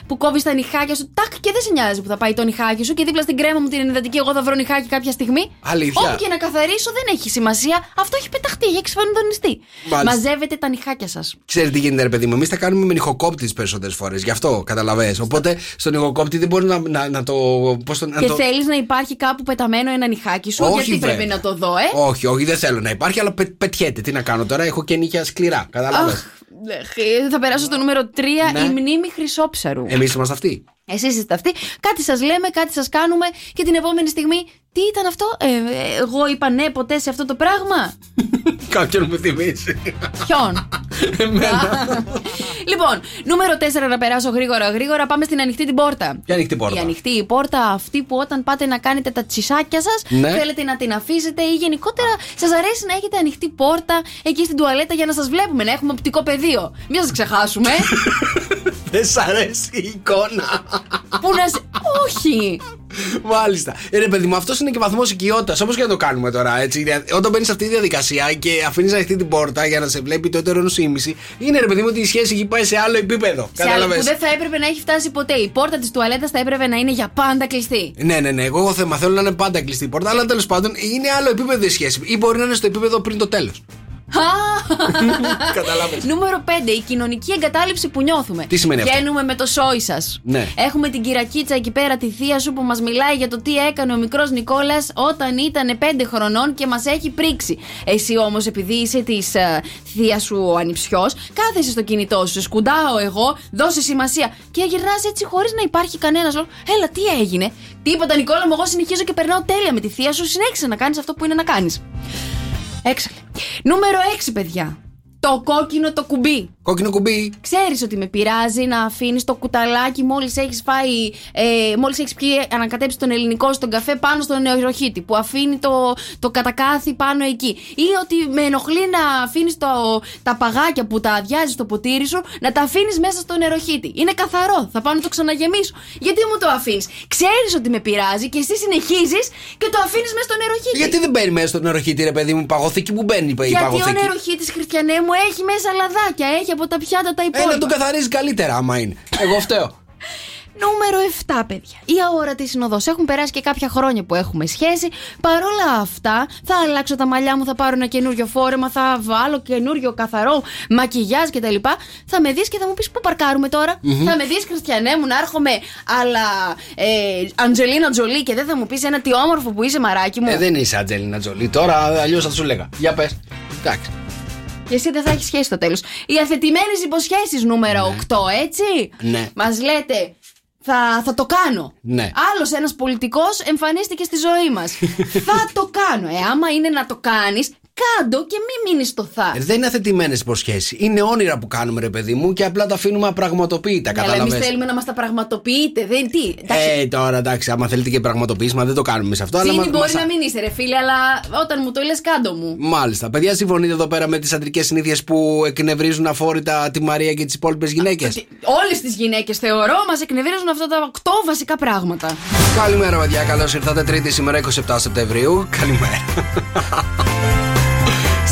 που κόβεις τα νυχάκια σου. Τάκ και δεν σε νοιάζει που θα πάει το νυχάκι σου. Και δίπλα στην κρέμα μου την ενυδατική, εγώ θα βρω νυχάκι κάποια στιγμή. Αλήθεια. Όπου και να καθαρίσω δεν έχει σημασία. Αυτό έχει πεταχτεί, έχει εξφανδονιστεί. Μάλιστα. Μαζεύετε τα νυχάκια σας. Ξέρετε τι γίνεται, ρε παιδί μου. Εμείς τα κάνουμε με νυχοκόπτης τι περισσότερες φορές. Γι' αυτό καταλαβαίνεις. Οπότε στον νυχοκόπτη δεν μπορεί να, να, να το. Πώς το να Και το... θέλεις να υπάρχει κάπου πεταμένο ένα νυχάκι σου. Όχι, γιατί βέβαια. πρέπει να το δω, ε; Όχι, όχι, δεν θέλω να υπάρχει, αλλά πε, πετιέται. Τι να κάνω τώρα, έχω και νύχια σκληρά. Κατάλαβες; Αχ, ε, θα περάσω στο νούμερο 3, Ναι. η μνήμη χρυσόψαρου. Εμείς είμαστε αυτοί. Εσείς είστε αυτοί. Κάτι σας λέμε, κάτι σας κάνουμε και την επόμενη στιγμή. Τι ήταν αυτό, ε, ε, Εγώ είπα ναι ποτέ σε αυτό το πράγμα; Κάποιον μου θυμίζει. Ποιον; λοιπόν, νούμερο 4 να περάσω γρήγορα γρήγορα. Πάμε στην ανοιχτή την πόρτα. Ποια ανοιχτή πόρτα; Η ανοιχτή η πόρτα αυτή που όταν πάτε να κάνετε τα τσισάκια σας, Ναι. θέλετε να την αφήσετε ή γενικότερα σας αρέσει να έχετε ανοιχτή πόρτα εκεί στην τουαλέτα για να σας βλέπουμε, να έχουμε οπτικό πεδίο. Μην σας ξεχάσουμε. Δεν σ' αρέσει η εικόνα. που να. σε- Όχι. Μάλιστα. Ε, ρε παιδί μου, αυτός είναι και βαθμός οικειότητας. Όπως και να το κάνουμε τώρα. Έτσι. Δια- Όταν μπαίνεις σε αυτή τη διαδικασία και αφήνεις ανοιχτή την πόρτα για να σε βλέπει το έτερο σου ήμιση, είναι ρε παιδί μου ότι η σχέση έχει πάει σε άλλο επίπεδο. Σε άλλο που Κατάλαβε. δεν θα έπρεπε να έχει φτάσει ποτέ. Η πόρτα της τουαλέτας θα έπρεπε να είναι για πάντα κλειστή. Ναι, ναι, ναι. Εγώ έχω θέμα. Θέλω να είναι πάντα κλειστή η πόρτα, αλλά τέλος πάντων είναι άλλο επίπεδο η σχέση. Ή μπορεί να είναι στο επίπεδο πριν το τέλος. Καταλάβες. Νούμερο 5. Η κοινωνική εγκατάλειψη που νιώθουμε. Τι σημαίνει αυτό; Βγαίνουμε με το σόι σας. Ναι. Έχουμε την κυρακίτσα εκεί πέρα, τη θεία σου που μας μιλάει για το τι έκανε ο μικρός Νικόλας όταν ήταν 5 χρονών και μας έχει πρίξει. Εσύ όμως, επειδή είσαι της θεία σου ο ανιψιός, κάθεσαι στο κινητό σου, σε σκουντάω εγώ, δώσε σημασία. Και γυρνάς έτσι χωρίς να υπάρχει κανένας λόγος. Έλα, τι έγινε; Τίποτα, Νικόλα μου, εγώ συνεχίζω και περνάω τέλεια με τη θεία σου. Συνέχισε να κάνεις αυτό που είναι να κάνεις. Έξαλλε. Νούμερο 6, παιδιά. Το κόκκινο το κουμπί. Κόκκινο κουμπί. Ξέρεις ότι με πειράζει να αφήνεις το κουταλάκι μόλις έχεις φάει. Ε, μόλις έχεις πιει, ανακατέψει τον ελληνικό στον καφέ πάνω στον νεοροχήτη. Που αφήνει το, το κατακάθι πάνω εκεί. Ή ότι με ενοχλεί να αφήνεις τα παγάκια που τα αδειάζει στο ποτήρι σου να τα αφήνεις μέσα στο νεροχήτη. Είναι καθαρό. Θα πάω να το ξαναγεμίσω. Γιατί μου το αφήνεις; Ξέρεις ότι με πειράζει και εσύ συνεχίζεις και το αφήνεις μέσα στο νεροχήτη. Γιατί δεν μπαίνει μέσα στο νεροχήτη, ρε παιδί μου, παγωθήκη που μπαίνει η Γιατί ο παγωθήκη; νεροχήτη Χριστιανέ μου έχει μέσα λαδάκια, έχει από τα πιάτα τα Ε, υπόλοιπα. να το καθαρίζει καλύτερα, άμα είναι. Εγώ φταίω. Νούμερο 7, παιδιά. Η αόρατη συνοδός. Έχουν περάσει και κάποια χρόνια που έχουμε σχέση. Παρόλα αυτά, θα αλλάξω τα μαλλιά μου, θα πάρω ένα καινούριο φόρεμα, θα βάλω καινούριο καθαρό μακιγιάζ κτλ. Θα με δεις και θα μου πεις πού παρκάρουμε τώρα; Θα με δεις, Χριστιανέ μου, να έρχομαι αλλά ε, Αντζελίνα Τζολί και δεν θα μου πεις ένα τι όμορφο που είσαι μαράκι μου. Ε, δεν είσαι Ατζέλινα Τζολί. Τώρα αλλιώς θα σου λέγα. Για πες. Εντάξει. Και εσύ δεν θα έχεις σχέση στο τέλος. Οι αθετημένες υποσχέσεις νούμερο 8, έτσι; Ναι. Μας λέτε. Θα, θα το κάνω. Ναι. Άλλος ένας πολιτικός εμφανίστηκε στη ζωή μας. θα το κάνω. Ε, άμα είναι να το κάνεις, κάντο και μην μείνεις στο θα. Ε, Δεν είναι αθετημένες υποσχέσεις. Είναι όνειρα που κάνουμε, ρε παιδί μου, και απλά τα αφήνουμε απραγματοποιητά. Ναι, αλλά εμείς Κατάλαβε. θέλουμε να μας τα πραγματοποιείτε. Δεν τι. Εντάξει, Ε, τώρα εντάξει, άμα θέλετε και πραγματοποιήσμα, δεν το κάνουμε σε αυτό. αλλά Τσίνη μα- μπορεί μας- να μην είσαι, ρε φίλε, αλλά όταν μου το λες, κάντο μου. Μάλιστα. Παιδιά, συμφωνείτε εδώ πέρα με τις αντρικές συνήθειες που εκνευρίζουν αφόρητα τη Μαρία και τις υπόλοιπες γυναίκες; Όλες τις γυναίκες θεωρώ μας εκνευρίζουν αυτά τα 8 βασικά πράγματα. Καλημέρα, παιδιά. Καλώς ήρθατε. Τρίτη σήμερα, 27 Σεπτεμβρίου. Καλημέρα.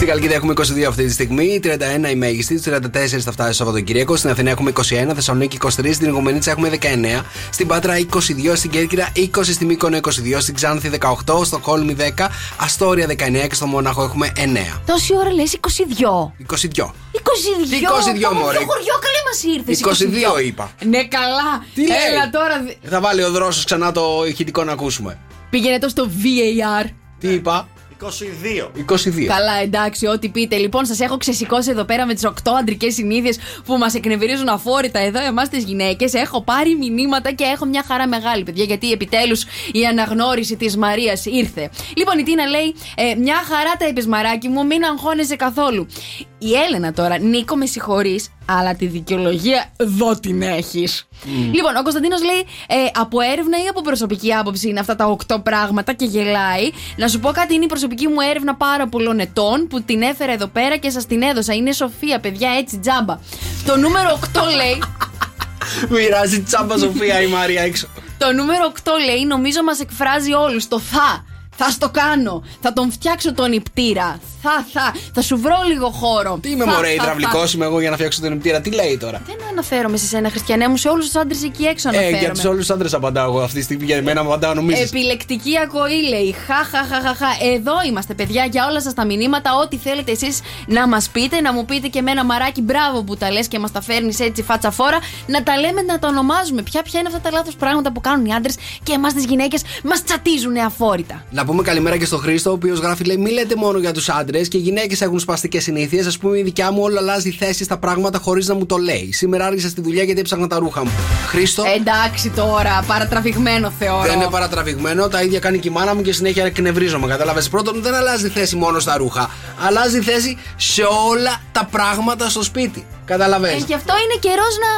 Στην Καλκίδα έχουμε 22 αυτή τη στιγμή, 31 η μέγιστη, 34 θα φτάσει Σαββατοκύριακο. Στην Αθήνα έχουμε 21, Θεσσαλονίκη 23, στην Ιγομενίτσα έχουμε 19, στην Πάτρα 22, στην Κέρκυρα 20, στη Μύκονο 22, στην Ξάνθη 18, στο Κόλμη 10, Αστόρια 19 και στο Μόναχο έχουμε 9. Τόση ώρα λες 22. 22. 22. 22, 22 μωρέ. Ποιο χωριό καλέ μας ήρθες. 22 είπα. Ναι, καλά. Τι λέει; Έλα τώρα. δι- Θα βάλει ο δρόσος ξανά το ηχητικό να ακούσουμε. Πήγαινε το στο VAR. Τι είπα, 22. 22. Καλά, εντάξει, ό,τι πείτε. Λοιπόν, σας έχω ξεσηκώσει εδώ πέρα με τις 8 αντρικές συνήθειες που μας εκνευρίζουν αφόρητα εδώ, εμάς τις γυναίκες. Έχω πάρει μηνύματα και έχω μια χαρά μεγάλη, παιδιά, γιατί επιτέλους η αναγνώριση της Μαρίας ήρθε. Λοιπόν, η Τίνα λέει: ε, Μια χαρά τα είπες, Μαράκι μου, μην αγχώνεσαι καθόλου. Η Έλενα τώρα, Νίκο, με συγχωρείς, αλλά τη δικαιολογία εδώ την έχεις. Λοιπόν, ο Κωνσταντίνος λέει: ε, Από έρευνα ή από προσωπική άποψη είναι αυτά τα 8 πράγματα και γελάει. Να σου πω κάτι, είναι η προσωπική μου έρευνα πάρα πολλών ετών που την έφερα εδώ πέρα και σας την έδωσα. Είναι Σοφία, παιδιά, έτσι τζάμπα. Το νούμερο 8 λέει. Μοιράζει τσάμπα Σοφία η Μαρία έξω. Το νούμερο 8 λέει, νομίζω μας εκφράζει όλους. Το θα. Θα στο κάνω. Θα τον φτιάξω τον νηπτήρα. Θα, θα. Θα σου βρω λίγο χώρο. Τι είμαι Θα, μωρέ, θα, υδραυλικός θα. είμαι εγώ για να φτιάξω την νηπτήρα. Τι λέει τώρα; Δεν αναφέρομαι σε σένα, Χριστιανέ μου, σε όλους τους άντρες εκεί έξω Ε, αναφέρομαι. για τους όλους τους άντρες απαντάω εγώ αυτή τη στιγμή. Για μένα απαντάω, νομίζεις; Επιλεκτική ακοή λέει. Χα, χα, χα, χα, χα. Εδώ είμαστε, παιδιά, για όλα σας τα μηνύματα. Ό,τι θέλετε εσείς να μας πείτε, να μου πείτε και με ένα μαράκι μπράβο που τα λες και μας τα φέρνεις έτσι φάτσα φόρα. Να τα λέμε, να τα ονομάζουμε. Ποια, ποια είναι αυτά τα λάθος πράγματα που κάνουν οι άντρες και εμάς τις γυναίκες μας τσατίζουν αφόρητα. Να πούμε καλημέρα και στον Χρήστο, ο οποίος γράφει: Λέει, Μη λέτε μόνο για τους άντρες και οι γυναίκες έχουν σπαστικές συνήθειες. Α πούμε, η δικιά μου όλο αλλάζει θέση στα πράγματα χωρίς να μου το λέει. Σήμερα άργησα στη δουλειά γιατί έψαχνα τα ρούχα μου. Χρήστο. Εντάξει τώρα, παρατραβηγμένο θεωρώ. Δεν είναι παρατραβηγμένο, τα ίδια κάνει και η μάνα μου και συνέχεια εκνευρίζομαι. Κατάλαβες. Πρώτον, δεν αλλάζει θέση μόνο στα ρούχα. Αλλάζει θέση σε όλα τα πράγματα στο σπίτι. Καταλαβέ. Ε, γι' αυτό είναι καιρός να,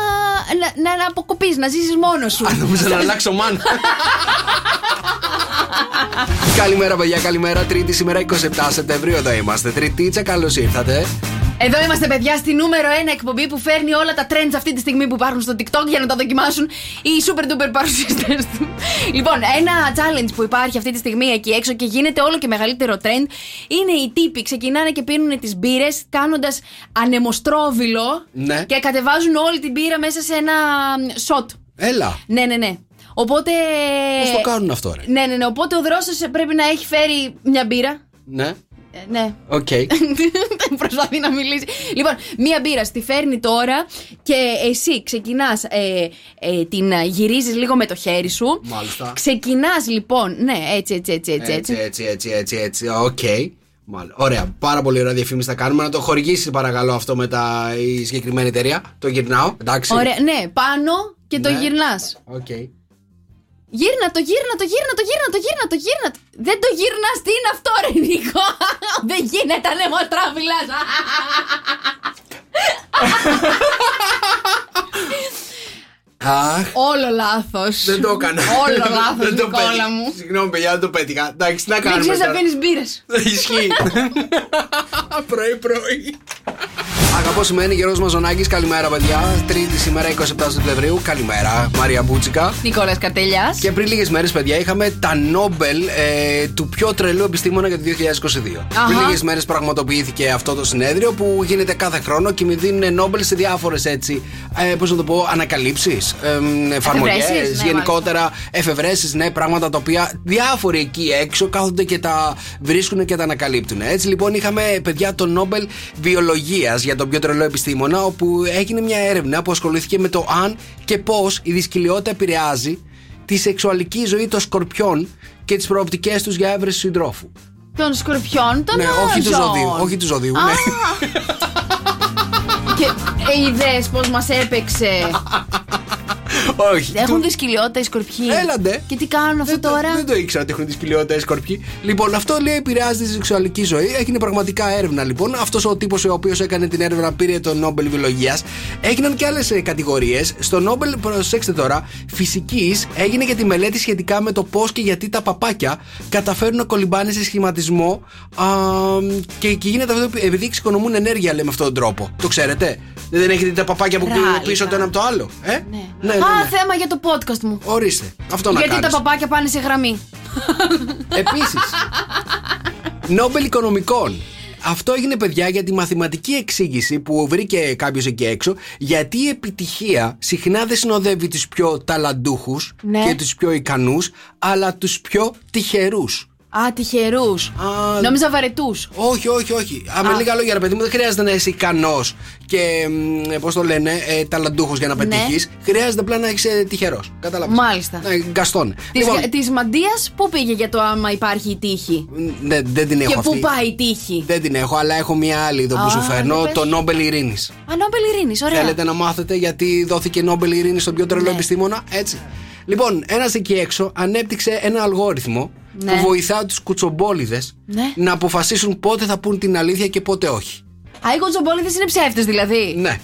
να, να, να αποκοπείς, να ζήσεις μόνος σου. Αν νομίζω να αλλάξω μάνα. καλημέρα, παιδιά, καλημέρα. Τρίτη σήμερα 27 Σεπτεμβρίου εδώ είμαστε. Τριτίτσα, καλώς ήρθατε. Εδώ είμαστε, παιδιά, στη νούμερο 1 εκπομπή που φέρνει όλα τα trends αυτή τη στιγμή που υπάρχουν στο TikTok για να τα δοκιμάσουν οι super duper παρουσιαστές του. Λοιπόν, ένα challenge που υπάρχει αυτή τη στιγμή εκεί έξω και γίνεται όλο και μεγαλύτερο trend είναι οι τύποι ξεκινάνε και πίνουν τις μπύρες κάνοντας ανεμοστρόβιλο Ναι. και κατεβάζουν όλη την μπύρα μέσα σε ένα shot. Έλα. Ναι, ναι, ναι. Οπότε. Πώς το κάνουν αυτό, ρε; Ναι, ναι, ναι. Οπότε ο δρόσος πρέπει να έχει φέρει μια μπύρα. Ναι. Ε, ναι. Οκ. Προσπαθεί να μιλήσει. Λοιπόν, μία μπύρα στη φέρνει τώρα και εσύ ξεκινάς. Ε, ε, την γυρίζεις λίγο με το χέρι σου. Μάλιστα. Ξεκινάς λοιπόν. Ναι, έτσι, έτσι, έτσι, έτσι. Έτσι, έτσι, έτσι, έτσι, έτσι. Οκ. Μάλιστα. Ωραία. Πάρα πολύ ωραία διαφήμιση θα κάνουμε. Να το χορηγήσεις παρακαλώ αυτό με τα η συγκεκριμένη εταιρεία. Το γυρνάω. Εντάξει. Ωραία, ναι, πάνω και το Ναι. γυρνάς. Οκ. Γύρνα το, γύρνα το, γύρνα το, γύρνα το, γύρνα το, γύρνα το. Δεν το γύρνα, τι είναι αυτό, ρε Νίκο; Δεν γίνεται ανεμοτράβιλα. Αχ. Όλο λάθος. Δεν το έκανα. Όλο λάθο, Δεν το Νικόλα πέτυχα. μου. Συγγνώμη, παιδιά, δεν το πέτυχα. Εντάξει, τι να Δεν κάνουμε. ξέρει να τώρα; πίνει μπύρες. Ισχύει. Πρωί-πρωί. Αγαπώ σημαίνει Γιώργος Μαζονάκης, καλημέρα παιδιά. Τρίτη σήμερα 27 Σεπτεμβρίου. Καλημέρα, Μαρία Μπούτσικα. Νικόλας Καρτελιάς. Και πριν λίγες μέρες, παιδιά, είχαμε τα Νόμπελ ε, του πιο τρελού επιστήμονα για το 2022. Αχα. Πριν λίγες μέρες πραγματοποιήθηκε αυτό το συνέδριο που γίνεται κάθε χρόνο και με δίνουν Νόμπελ σε διάφορες έτσι, ε, πώς να το πω, ανακαλύψεις, ε, εφαρμογές, Εφευρέσεις, ναι, γενικότερα εφευρέσεις, ναι, πράγματα τα οποία διάφοροι εκεί έξω κάθονται και τα βρίσκουν και τα ανακαλύπτουν. Έτσι λοιπόν είχαμε, παιδιά, το Νόμπελ Βιολογίας για τον πιο τρελό επιστήμονα, όπου έγινε μια έρευνα που ασχολήθηκε με το αν και πώς η δυσκολιότητα επηρεάζει τη σεξουαλική ζωή των σκορπιών και τις προοπτικές τους για έβρεση συντρόφου. Των σκορπιών, των ναι, όχι του ζώων. ζωδίου. Όχι του ζωδίου, Α. ναι. Και ε, είδε πώς μας έπαιξε. όχι. Έχουν δυσκολιότητα οι σκορπιοί. Έλαντε. Και τι κάνουν αυτό Δεν το- τώρα; Δεν το ήξερα ότι έχουν δυσκολιότητα οι σκορπιοί. Λοιπόν, αυτό λέει επηρεάζει τη σεξουαλική ζωή. Έγινε πραγματικά έρευνα λοιπόν. Αυτός ο τύπος ο οποίος έκανε την έρευνα πήρε το Νόμπελ Βιολογίας. Έγιναν και άλλες κατηγορίες. Στο Νόμπελ, προσέξτε τώρα, φυσικής έγινε και τη μελέτη σχετικά με το πώς και γιατί τα παπάκια καταφέρουν να κολυμπάνε σε σχηματισμό. Α, και, και γίνεται αυτό επειδή εξοικονομούν ενέργεια, λέμε αυτόν τον τρόπο. Το ξέρετε; Δεν έχετε δει τα παπάκια που Ράλικα. πηγαίνουν πίσω το ένα από το άλλο. Ε; Ναι, ναι, ναι. Α, θέμα για το podcast μου. Ορίστε. Αυτό να Γιατί κάνεις. τα παπάκια πάνε σε γραμμή. Επίσης. Νόμπελ Οικονομικών. Αυτό έγινε παιδιά για τη μαθηματική εξήγηση που βρήκε κάποιος εκεί έξω γιατί η επιτυχία συχνά δεν συνοδεύει τους πιο ταλαντούχους Ναι. και τους πιο ικανούς αλλά τους πιο τυχερούς. Α, τυχερούς. Α, Νόμιζα βαρετούς. Όχι, όχι, όχι. Α, με Α. λίγα λόγια, ρε παιδί μου, δεν χρειάζεται να είσαι ικανός και πώς το λένε, ε, ταλαντούχος για να Ναι. πετύχεις. Χρειάζεται απλά να είσαι τυχερός. Κατάλαβες. Μάλιστα. Ναι, γκαστόν. Της Λοιπόν, μαντίας πού πήγε για το άμα υπάρχει η τύχη; ναι, δεν την έχω Και αυτή. πού πάει η τύχη; Δεν την έχω, αλλά έχω μία άλλη εδώ που Α, σου φέρνω. για πες. Το Νόμπελ Ειρήνης. Α, Νόμπελ Ειρήνης, ωραία. Θέλετε να μάθετε γιατί δόθηκε Νόμπελ Ειρήνης στον πιο τρελό Ναι. επιστήμονα, έτσι. Λοιπόν, ένας εκεί έξω ανέπτυξε ένα αλγόριθμο Ναι. που βοηθά του κουτσομπόλιδες Ναι. να αποφασίσουν πότε θα πούν την αλήθεια και πότε όχι. Α, οι κοτσομπόλιδε είναι ψεύτες δηλαδή; Ναι.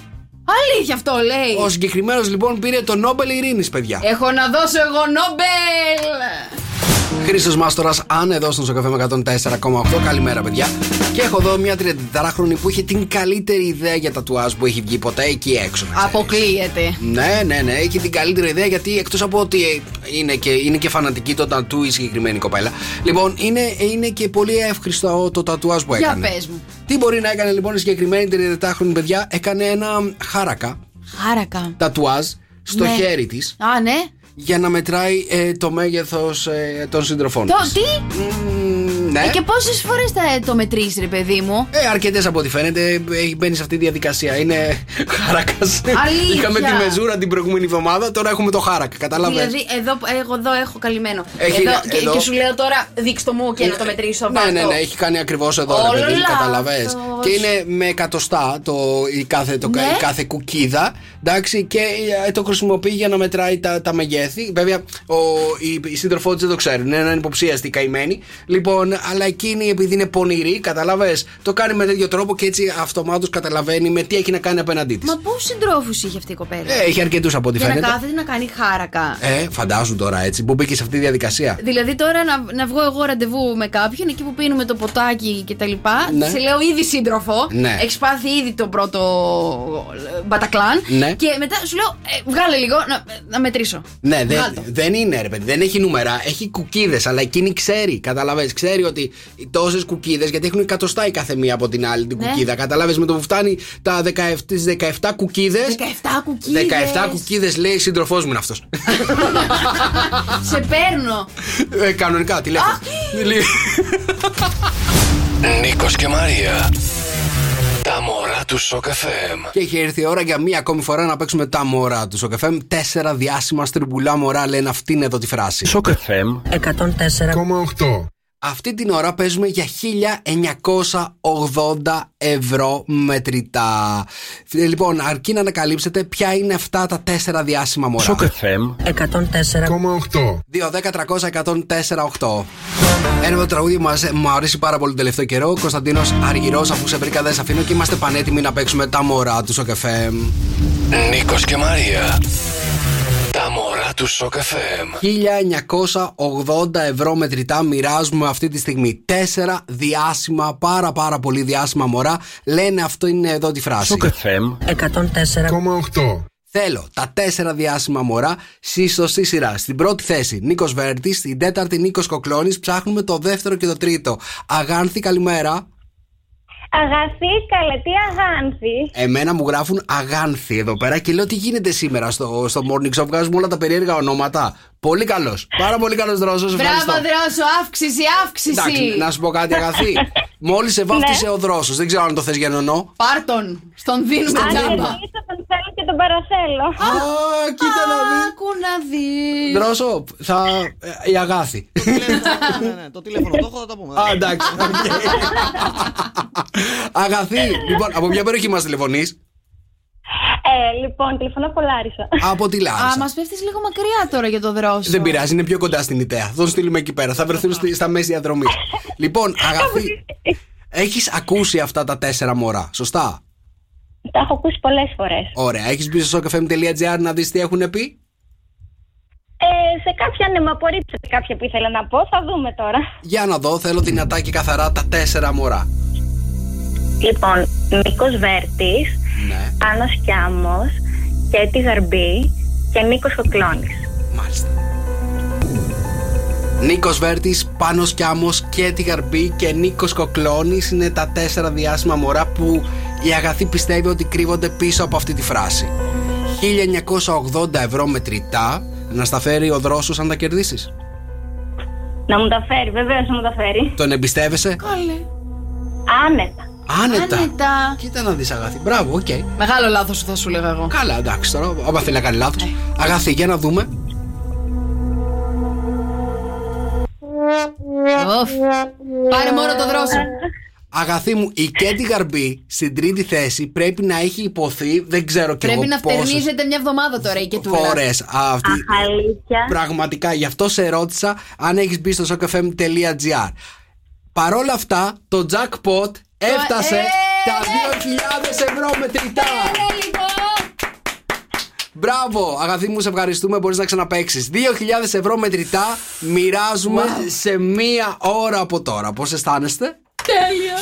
Αλήθεια αυτό λέει. Ο συγκεκριμένος λοιπόν πήρε το Νόμπελ Ειρήνης, παιδιά. Έχω να δώσω εγώ Νόμπελ. Χρήστος Μάστορας, αν εδώ στον Σοκαφέ με 104,8. Καλημέρα, παιδιά. Και έχω εδώ μια 34χρονη που είχε την καλύτερη ιδέα για τατουάζ που έχει βγει ποτέ εκεί έξω. να ξέρεις. Αποκλείεται. Ναι, ναι, ναι, έχει την καλύτερη ιδέα γιατί εκτός από ότι είναι και, είναι και φανατική το τατού η συγκεκριμένη κοπέλα. Λοιπόν, είναι, είναι και πολύ εύχριστο το τατουάζ που Για έκανε. πες μου. Τι μπορεί να έκανε λοιπόν η συγκεκριμένη 34χρονη παιδιά, έκανε ένα χάρακα Χάρακα. τατουάζ στο Ναι. χέρι της Α, ναι. Για να μετράει ε, το μέγεθος ε, των συντροφών Το, της. τι; Μ, ναι. Ε, και πόσες φορές θα το μετρήσει, ρε παιδί μου; Ε, αρκετές από ό,τι φαίνεται έχει μπαίνεις σε αυτή τη διαδικασία. Είναι χάρακας. Αλήθεια. Είχαμε τη μεζούρα την προηγούμενη εβδομάδα, τώρα έχουμε το χάρακα. Κατάλαβε. Δηλαδή, εδώ, εγώ εδώ έχω καλυμμένο. Έχει εδώ, ένα- και, εδώ- και σου λέω τώρα, δείξτε μου και να το μετρήσω. Ναι, βάζω. ναι, ναι, έχει κάνει ακριβώς εδώ, Όλο ρε παιδί μου, λάθος. καταλαβες. Και είναι με εκατοστά το, η, κάθε, το, Ναι. η κάθε κουκίδα. Εντάξει, και ε, το χρησιμοποιεί για να μετράει τα, τα μεγέθη. Βέβαια, ο, οι, οι σύντροφό της δεν το ξέρουν. Είναι έναν υποψίαστη καημένη. Λοιπόν, αλλά εκείνη επειδή είναι πονηρή, καταλαβέ, το κάνει με τέτοιο τρόπο και έτσι αυτομάτως καταλαβαίνει με τι έχει να κάνει απέναντί της. Μα πόσους συντρόφους είχε αυτή η κοπέλα; Ε, έχει αρκετούς από ό,τι για να φαίνεται. κάθεται να κάνει χάρακα. Ε, φαντάζουν τώρα έτσι, που μπήκε σε αυτή τη διαδικασία. Δηλαδή τώρα να, να βγω εγώ ραντεβού με κάποιον εκεί που πίνουμε το ποτάκι και τα λοιπά. Ναι. Σε λέω ήδη σύντροφο. Ναι. Έχεις πάθει ήδη το πρώτο ε, μπατακλάν. Ναι. Και μετά σου λέω ε, βγάλε λίγο να, να μετρήσω. Ναι, δεν, Βγάλ' το. δεν είναι ρε παιδί, δεν έχει νούμερα. Έχει κουκίδες, αλλά εκείνη ξέρει. Καταλαβέ, ξέρει ότι τόσες κουκίδες, γιατί έχουν εκατοστά η κάθε μία από την άλλη την Ναι. κουκίδα. Κατάλαβε με το που φτάνει τα 17, τις 17 κουκίδες. 17 κουκίδες 17 κουκίδες λέει σύντροφός μου είναι αυτός. Σε παίρνω. ε, κανονικά, τηλέφωνο. Λι- Νίκος και Μαρία. Τα μωρά του Σοκ FM. Και έχει έρθει η ώρα για μία ακόμη φορά να παίξουμε τα μωρά του. Ο FM. Τέσσερα διάσημα στριμπουλά μωρά λένε αυτήν εδώ τη φράση. Σοκ FM 104,8. Αυτή την ώρα παίζουμε για 1980 ευρώ μετρητά. Ε, Λοιπόν, αρκεί να ανακαλύψετε ποια είναι αυτά τα τέσσερα διάσημα μωρά. Σοκ FM 104,8. 2-10-300-104-8. Ένα από τα τραγούδια που μας- μου αρέσει πάρα πολύ τον τελευταίο καιρό. Κωνσταντίνος Αργυρός, αφού σε βρήκα δεν σε αφήνω και είμαστε πανέτοιμοι να παίξουμε τα μωρά του Σοκ FM. Νίκος και Μαρία. Τα μωρά του Σοκ FM. 1980 ευρώ μετρητά μοιράζουμε αυτή τη στιγμή. Τέσσερα διάσημα, πάρα πάρα πολύ διάσημα μωρά. Λένε αυτό είναι εδώ τη φράση. Σοκ FM 104,8. Θέλω τα τέσσερα διάσημα μωρά στη σωστή σειρά. Στην πρώτη θέση Νίκος Βέρτη, στην τέταρτη Νίκος Κοκλώνης. Ψάχνουμε το δεύτερο και το τρίτο. Αγάνθη, καλημέρα. Αγαθή, καλέ, τι αγάνθη. Εμένα μου γράφουν Αγάνθη εδώ πέρα και λέω τι γίνεται σήμερα στο, στο Morning Show. Βγάζουμε όλα τα περίεργα ονόματα. Πολύ καλός. Πάρα πολύ καλός δρόσος. Μπράβο, δρόσος, αύξηση, αύξηση. Εντάξει, να σου πω κάτι, Αγάθη. Μόλις σε βάφτισε ο δρόσος. Δεν ξέρω αν το θες για νονό. Πάρτον, σ' τον δίνουμε Αν τζάμπα. Κερδίσω, τον θέλω και τον παραθέλω. Α, κοίτα να δεις. Άκου να δεις. Δρόσο, θα. ε, η Αγάθη. ναι, ναι, το τηλέφωνο το έχω, θα το πούμε. Α, εντάξει. οκ. Αγάθη, λοιπόν, από ποια περιοχή μας τηλεφωνείς; Ε, λοιπόν, τηλεφωνώ από Λάρισα. Από τη Α, Λάρισα. μας πέφτεις λίγο μακριά τώρα για το δρόσο. Δεν πειράζει, είναι πιο κοντά στην Ιταία. Θα τον στείλουμε εκεί πέρα. Θα βρεθούν στη- στα μέση διαδρομή. λοιπόν, αγαθή, έχεις ακούσει αυτά τα τέσσερα μωρά, σωστά; Τα έχω ακούσει πολλές φορές. Ωραία. Έχεις μπει στο sokfm.gr να δεις τι έχουν πει; Ε, σε κάποια ναι, με απορρίψετε κάποια που ήθελα να πω. Θα δούμε τώρα. Για να δω, θέλω δυνατά και καθαρά τα τέσσερα μωρά. Λοιπόν, Νίκος Βέρτης, Ναι, Άννος Κιάμος, Κέτη Γαρμπή και Νίκος Κοκλώνης. μάλιστα. Νίκος Βέρτης, Πάνος Κιάμος, Κέτη Γαρμπή και Νίκος Κοκλώνης είναι τα τέσσερα διάσημα μωρά που η Αγαθή πιστεύει ότι κρύβονται πίσω από αυτή τη φράση. 1980 ευρώ μετρητά να στα φέρει ο δρόσος αν τα κερδίσεις. Να μου τα φέρει, βεβαίως να μου τα φέρει. Τον εμπιστεύεσαι; Καλέ. Άνετα. Άνετα. Άνετα. Κοίτα να δεις Αγαθή. Μπράβο, οκ. Μεγάλο λάθος σου θα σου λέγα εγώ. Καλά, εντάξει τώρα. Άμα θέλει να κάνει λάθος. Αγαθή, για να δούμε. Οφ. Πάρε μόνο το δρόσο. Αγαθή μου, η Καίτη Γαρμπή στην τρίτη θέση πρέπει να έχει υποθεί, δεν ξέρω κι εγώ Πρέπει να πόσες φτερνίζεται μια εβδομάδα τώρα η Καιτούλα. φορές αυτή. Αχ, αλήθεια. Πραγματικά, γι' αυτό σε ρώτησα αν έχεις μπει στο sokfm.gr. Παρόλα αυτά, το jackpot έφτασε ε, τα 2.000 ευρώ μετρητά. Έλα λοιπόν. Μπράβο, αγαθή μου, σε ευχαριστούμε. Μπορείς να ξαναπέξει. 2.000 ευρώ μετρητά μοιράζουμε σε μία ώρα από τώρα. Πώς αισθάνεστε; Τέλεια.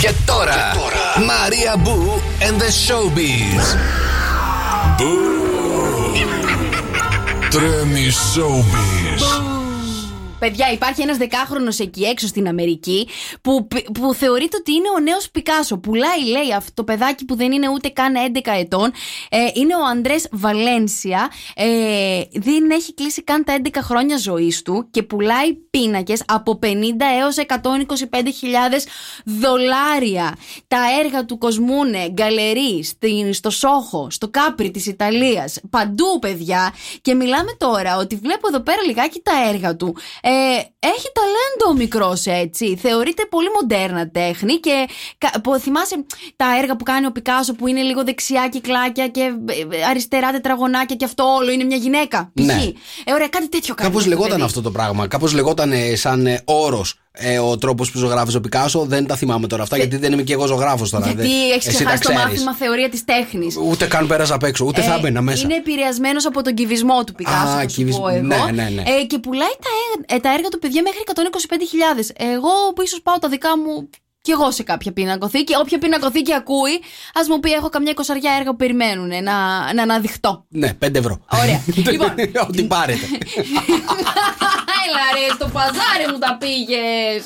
Και τώρα, Μαρία Μπού and the Showbiz. Τρέμει Showbiz. Παιδιά, υπάρχει ένας δεκάχρονος εκεί έξω στην Αμερική που, που θεωρείται ότι είναι ο νέος Πικάσο. Πουλάει, λέει, αυτό το παιδάκι που δεν είναι ούτε καν 11 ετών. Ε, είναι ο Αντρέ Βαλένσια. Ε, δεν έχει κλείσει καν τα 11 χρόνια ζωής του και πουλάει πίνακες από 50 έως 125.000 δολάρια. Τα έργα του κοσμούνε, γκαλερί, στην- στο Σόχο, στο Κάπρι της Ιταλίας. Παντού, παιδιά. Και μιλάμε τώρα ότι βλέπω εδώ πέρα λιγάκι τα έργα του. Ε, έχει ταλέντο ο μικρός έτσι. Θεωρείται πολύ μοντέρνα τέχνη και κα- που- θυμάσαι τα έργα που κάνει ο Πικάσο που είναι λίγο δεξιά κυκλάκια και ε, αριστερά τετραγωνάκια και αυτό όλο είναι μια γυναίκα. π.χ. Ναι. Ε, ωραία, κάτι τέτοιο κάνει. Κάπως αυτό το λεγόταν παιδί. αυτό το πράγμα. Κάπως λεγόταν ε, σαν ε, όρος ε, ο τρόπος που ζωγράφησε ο Πικάσο. Δεν τα θυμάμαι τώρα αυτά, γιατί δεν είμαι και εγώ ζωγράφος τώρα. Γιατί δεν- έχεις εσύ τα ξεχάσει το ξέρεις. μάθημα θεωρία της τέχνης. Ούτε καν πέρασα απ' έξω, ούτε θα έμπαινα μέσα. Είναι επηρεασμένος από τον κυβισμό του Πικάσο. Α, θα σου κυβισ- πω εγώ. ναι, ναι, ναι. Ε, και πουλάει τα, ε, τα έργα του παιδιά μέχρι 125.000. Εγώ που ίσως πάω τα δικά μου κι εγώ σε κάποια πινακοθήκη. Όποια πινακοθήκη ακούει, ας μου πει: Έχω καμιά εικοσαριά έργα που περιμένουν να, να αναδειχτώ. Ναι, 5 ευρώ. Ωραία. λοιπόν, Ό,τι πάρετε. Έλα ρε, στο παζάρι μου τα πήγες.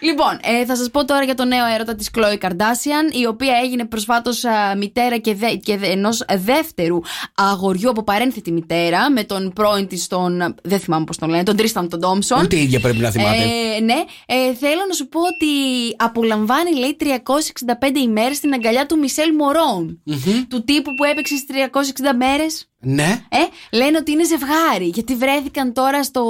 Λοιπόν, ε, θα σας πω τώρα για το νέο έρωτα της Chloe Kardashian, η οποία έγινε προσφάτως μητέρα και, δε, και δε, ενός δεύτερου αγοριού από παρένθετη μητέρα με τον πρώην της, τον. Δεν θυμάμαι πώς τον λένε, τον Τρίσταν τον Τόμψον. Ούτε η ίδια πρέπει να θυμάται. Ε, ναι, ε, θέλω να σου πω ότι απολαμβάνει, λέει, 365 ημέρες στην αγκαλιά του Μισελ Μωρόν. Του τύπου που έπαιξε στις 360 μέρες. Ναι. Ε, λένε ότι είναι ζευγάρι, γιατί βρέθηκαν τώρα στο,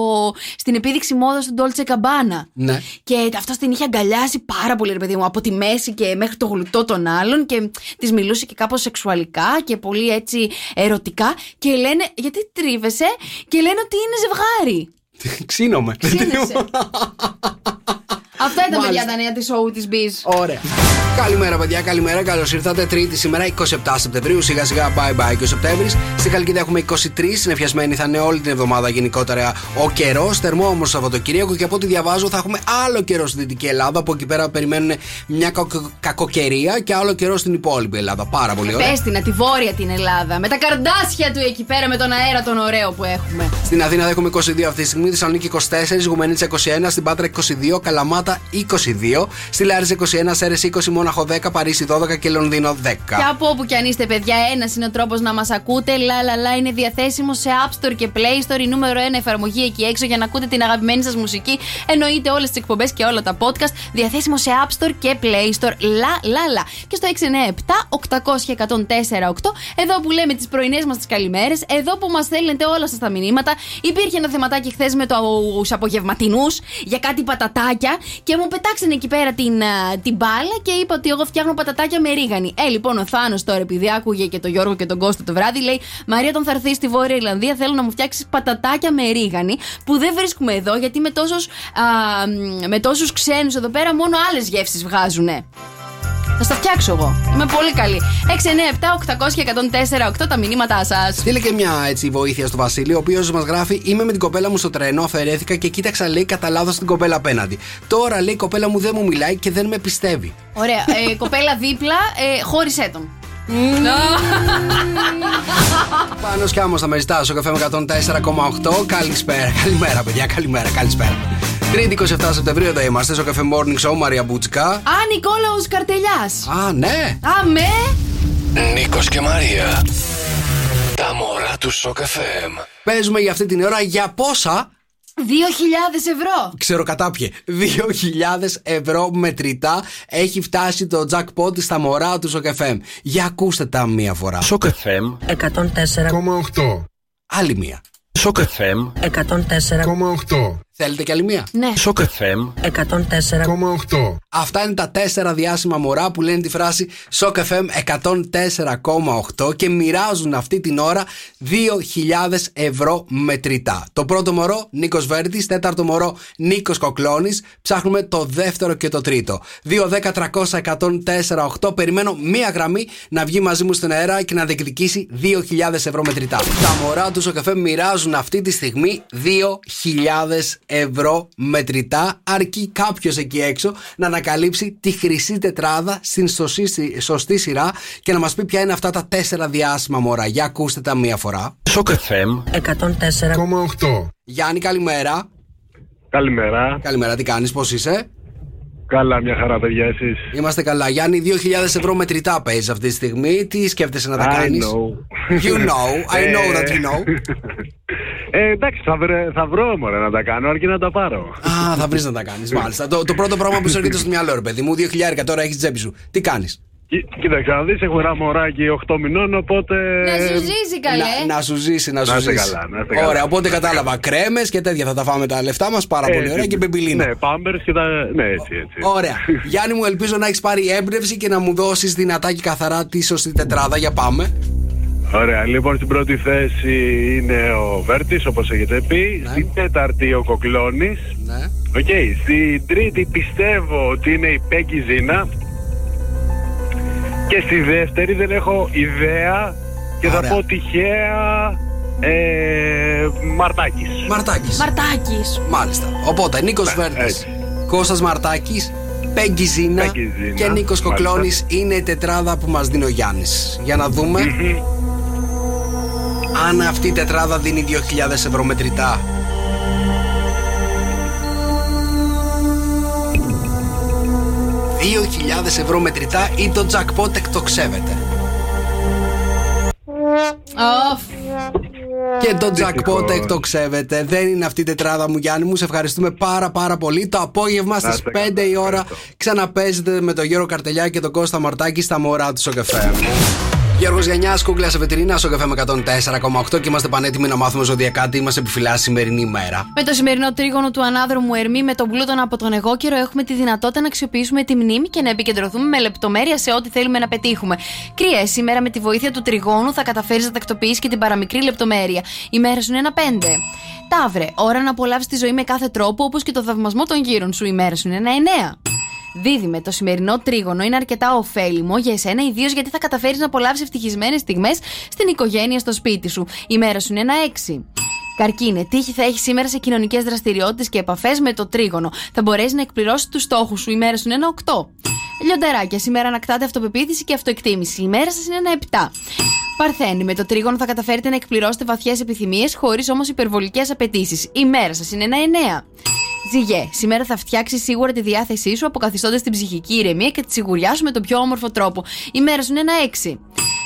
στην επίδειξη μόδας του Dolce Gabbana. Ναι. Και αυτό την είχε αγκαλιάσει πάρα πολύ, ρε παιδί μου, από τη μέση και μέχρι το γλουτό των άλλων και της μιλούσε και κάπως σεξουαλικά και πολύ έτσι ερωτικά. Και λένε, γιατί τρίβεσαι, και λένε ότι είναι ζευγάρι. Ξύνομαι. Ξύνεσαι. Αυτά ήταν, Μάλιστα. παιδιά, τα νέα της show της Biz. Ωραία. Καλημέρα, παιδιά, καλημέρα. Καλώς ήρθατε. Τρίτη σήμερα, 27 Σεπτεμβρίου. Σιγά σιγά, bye bye και ο Σεπτέμβρης. Στην Καλκίδα έχουμε 23. Συνεφιασμένη θα είναι όλη την εβδομάδα γενικότερα ο καιρός. Θερμό όμως Σαββατοκύριακο και από ό,τι διαβάζω θα έχουμε άλλο καιρό στη Δυτική Ελλάδα. Από εκεί πέρα περιμένουν μια κακο- κακοκαιρία και άλλο καιρό στην υπόλοιπη Ελλάδα. Πάρα πολύ ωραία. Πες την, τη βόρεια την Ελλάδα. Με τα καρδάσια του εκεί πέρα, με τον αέρα τον ωραίο που έχουμε. Στην Αθήνα έχουμε 22 αυτή τη στιγμή, Θεσσαλονίκη 24, Γουμενίτσα 21, στην Πάτρα 22, Καλαμάτα 22, στη Λάρισα 21, Σέρες 20, Μόναχο 10, Παρίσι 12 και Λονδίνο 10. Και από όπου κι αν είστε, παιδιά, ένας είναι ο τρόπος να μας ακούτε. Λα, λα, λα, είναι διαθέσιμο σε App Store και Play Store. Η νούμερο 1 εφαρμογή εκεί έξω για να ακούτε την αγαπημένη σας μουσική. Εννοείται όλες τις εκπομπές και όλα τα podcast. Διαθέσιμο σε App Store και Play Store. Λα, λα, λα. Και στο 697 800 1048 εδώ που λέμε τις πρωινές μας τις καλημέρες. Εδώ που μας στέλνετε όλα σας τα μηνύματα. Υπήρχε ένα θεματάκι χθες με τους απογευματινούς για κάτι πατατάκια και μου πετάξανε εκεί πέρα την, α, την μπάλα και είπα ότι εγώ φτιάχνω πατατάκια με ρίγανη. Ε, λοιπόν, ο Θάνος τώρα, επειδή άκουγε και τον Γιώργο και τον Κώστα το βράδυ, λέει: Μαρία, όταν θα έρθει στη Βόρεια Ιρλανδία, θέλω να μου φτιάξεις πατατάκια με ρίγανη που δεν βρίσκουμε εδώ γιατί με τόσους, α, μ, με τόσους ξένους εδώ πέρα μόνο άλλες γεύσεις βγάζουνε. Θα στα φτιάξω εγώ. Είμαι πολύ καλή. 697-800-1048 τα μηνύματά σας. Στείλε και μια έτσι βοήθεια στο Βασίλη, ο οποίος μας γράφει: Είμαι με την κοπέλα μου στο τρένο, αφαιρέθηκα και κοίταξα, λέει, κατά λάθος την κοπέλα απέναντι. Τώρα, λέει, η κοπέλα μου δεν μου μιλάει και δεν με πιστεύει. Ωραία. Ε, κοπέλα δίπλα, ε, χώρισέ τον. Πάνω σκάμο θα με ζητάς στο καφέ με 104,8. Καλησπέρα, καλημέρα, παιδιά, καλημέρα, καλησπέρα. Τρίτη 27 Σεπτεμβρίου εδώ είμαστε στο καφέ Morning Show, Μαρία Μπούτσικα. Α, Νικόλαος Καρτελιάς. Α, ναι. Α, με. Νίκος και Μαρία. Τα μωρά του Σοκ FM. Παίζουμε για αυτή την ώρα για πόσα; 2.000 ευρώ. Ξέρω κατά ποιε. 2.000 ευρώ μετρητά έχει φτάσει το jackpot στα μωρά του Σοκ FM. Για ακούστε τα μία φορά. Σοκ FM 104,8. Άλλη μία. Σοκ FM 104,8. Θέλετε κι άλλη μία; Ναι. Shock FM 104,8. Αυτά είναι τα τέσσερα διάσημα μωρά που λένε τη φράση Shock FM 104,8 και μοιράζουν αυτή την ώρα 2.000 ευρώ μετρητά. Το πρώτο μωρό Νίκος Βέρτης, τέταρτο μωρό Νίκος Κοκλώνης. Ψάχνουμε το δεύτερο και το τρίτο. 2-10-300-104-8. Περιμένω μία γραμμή να βγει μαζί μου στην αέρα και να διεκδικήσει 2.000 ευρώ μετρητά. Τα μωρά του Shock FM μοιράζουν αυτή τη στιγμή 2.000 ευρώ μετρητά, αρκεί κάποιος εκεί έξω να ανακαλύψει τη χρυσή τετράδα στην σωστή, σωστή σειρά και να μας πει ποια είναι αυτά τα τέσσερα διάσημα μωρά. Για ακούστε τα μία φορά. Shock FM 104,8. Γιάννη, καλημέρα. Καλημέρα. Καλημέρα, τι κάνεις, πώς είσαι; Καλά, μια χαρά, παιδιά, εσείς; Είμαστε καλά. Γιάννη, 2.000 ευρώ μετρητά παίζεις αυτή τη στιγμή. Τι σκέφτεσαι να τα I κάνεις; know. You know. I know that you know. Ε, εντάξει, θα, βρε, θα βρω μωρέ να τα κάνω, αρκεί να τα πάρω. Α, θα βρεις να τα κάνεις. Μάλιστα. Το, το πρώτο πράγμα που σου έρχεται στο μυαλό, ρε παιδί μου, 2.000 τώρα έχεις τσέπη σου. Τι κάνεις; Κοί- Κοίταξε, να δεις, έχω ένα μωράκι 8 μηνών, οπότε... Να σου ζήσει καλέ. Να, να σου ζήσει, να σου Να είστε ζήσει. καλά, να είστε καλά. Ωραία, οπότε κατάλαβα. Κρέμες και τέτοια θα τα φάμε τα λεφτά μας. Πάρα πολύ Έτσι. ωραία και μπεμπιλίνα. Ναι, πάμπερς και τα... Ναι, έτσι, έτσι. Ωραία. Γιάννη μου, ελπίζω να έχεις πάρει έμπνευση και να μου δώσεις δυνατά και καθαρά τη σωστή τετράδα. Για πάμε. Ωραία, λοιπόν, στην πρώτη θέση είναι ο Βέρτης, όπως έχετε πει. Στην τέταρτη ο Κοκλώνης. Ναι. Οκ, στην τρίτη πιστεύω ότι είναι η Πέγκη Ζήνα. Και στη δεύτερη δεν έχω ιδέα και θα Ωραία. πω τυχαία ε, Μαρτάκης. Μαρτάκης. Μαρτάκι. Μάλιστα. Οπότε Νίκος Βέρτης, Ναι, έτσι. Κώστας Μαρτάκης, Πέγγι Ζήνα Πέγγι Ζήνα, και Νίκος μάλιστα. Κοκλώνης είναι η τετράδα που μας δίνει ο Γιάννης. Για να δούμε αν αυτή η τετράδα δίνει 2.000 ευρώ μετρητά. ...2.000 ευρώ μετρητά ή το jackpot εκτοξεύεται. Οφ. Και το jackpot Δυστυχώς. εκτοξεύεται. Δεν είναι αυτή η τετράδα μου, Γιάννη μου. Σε ευχαριστούμε πάρα πάρα πολύ. Το απόγευμα Να στι είστε 5 καλά, η ώρα ευχαριστώ. ξαναπέζετε με τον Γιώργο Καρτελιά και τον Κώστα Μαρτάκη στα μωρά του Σοκεφέ. Γιώργος Γιαννιάς, κούγκλας σε βετρίνα, στο καφέ με 104,8 και είμαστε πανέτοιμοι να μάθουμε ζωδιακά τι μας επιφυλάσσει η σημερινή ημέρα. Με το σημερινό τρίγωνο του ανάδρομου Ερμή με τον πλούτον από τον εγώ καιρό έχουμε τη δυνατότητα να αξιοποιήσουμε τη μνήμη και να επικεντρωθούμε με λεπτομέρεια σε ό,τι θέλουμε να πετύχουμε. Κρυέ, σήμερα με τη βοήθεια του τριγώνου θα καταφέρεις να τακτοποιήσεις και την παραμικρή λεπτομέρεια. Η μέρα σου είναι ένα πέντε. Ταύρε, ώρα να απολαύσεις τη ζωή με κάθε τρόπο όπως και το θαυμασμό των γύρων σου. Η μέρα σου είναι ένα εννέα. Δίδυμε, το σημερινό τρίγωνο είναι αρκετά ωφέλιμο για εσένα, ιδίως γιατί θα καταφέρεις να απολαύσεις ευτυχισμένες στιγμές στην οικογένεια, στο σπίτι σου. Η μέρα σου είναι ένα έξι. Καρκίνε, τύχη θα έχεις σήμερα σε κοινωνικές δραστηριότητες και επαφές με το τρίγωνο. Θα μπορέσεις να εκπληρώσεις τους στόχους σου. Η μέρα σου είναι ένα 8. Λιοντεράκια, σήμερα ανακτάτε αυτοπεποίθηση και αυτοεκτίμηση. Η μέρα σας είναι ένα 7. Παρθένη, με το τρίγωνο θα καταφέρετε να εκπληρώσετε βαθιές επιθυμίες χωρίς όμως υπερβολικές απαιτήσεις. Η μέρα σας είναι ένα 9. Ζυγέ, σήμερα θα φτιάξεις σίγουρα τη διάθεσή σου αποκαθιστώντας την ψυχική ηρεμία και τη σιγουριά σου με τον πιο όμορφο τρόπο. Η μέρα σου είναι ένα 6.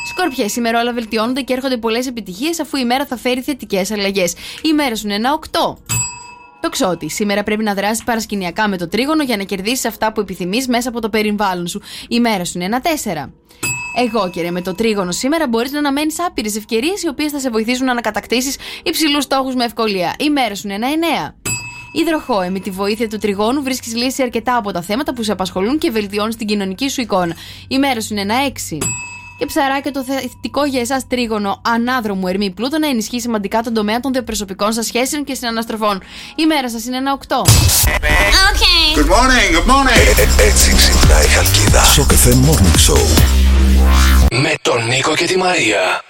Σκορπιέ, σήμερα όλα βελτιώνονται και έρχονται πολλές επιτυχίες αφού η μέρα θα φέρει θετικές αλλαγές. Η μέρα σου είναι ένα 8. Το ξότι. Σήμερα πρέπει να δράσεις παρασκηνιακά με το τρίγωνο για να κερδίσεις αυτά που επιθυμείς μέσα από το περιβάλλον σου. Η μέρα σου είναι ένα 4. Εγώ και με το τρίγωνο σήμερα μπορείς να αναμένεις άπειρες ευκαιρίες οι οποίες θα σε βοηθήσουν να ανακατακτήσεις υψηλούς στόχους με ευκολία. Η μέρα σου είναι ένα 9. Υδροχόε, με τη βοήθεια του τριγώνου βρίσκεις λύση σε αρκετά από τα θέματα που σε απασχολούν και βελτιώνεις την κοινωνική σου εικόνα. Η μέρα σου είναι ένα 6. Και ψαράκια το θετικό για εσάς τρίγωνο ανάδρομου Ερμή Πλούτο να ενισχύει σημαντικά τον τομέα των διαπροσωπικών σας σχέσεων και συναναστροφών. Η μέρα σας είναι ένα 8. Good morning, good morning. Έτσι ξυπνάει η Χαλκίδα. Shock FM Morning Show Με τον Νίκο και τη Μαρία.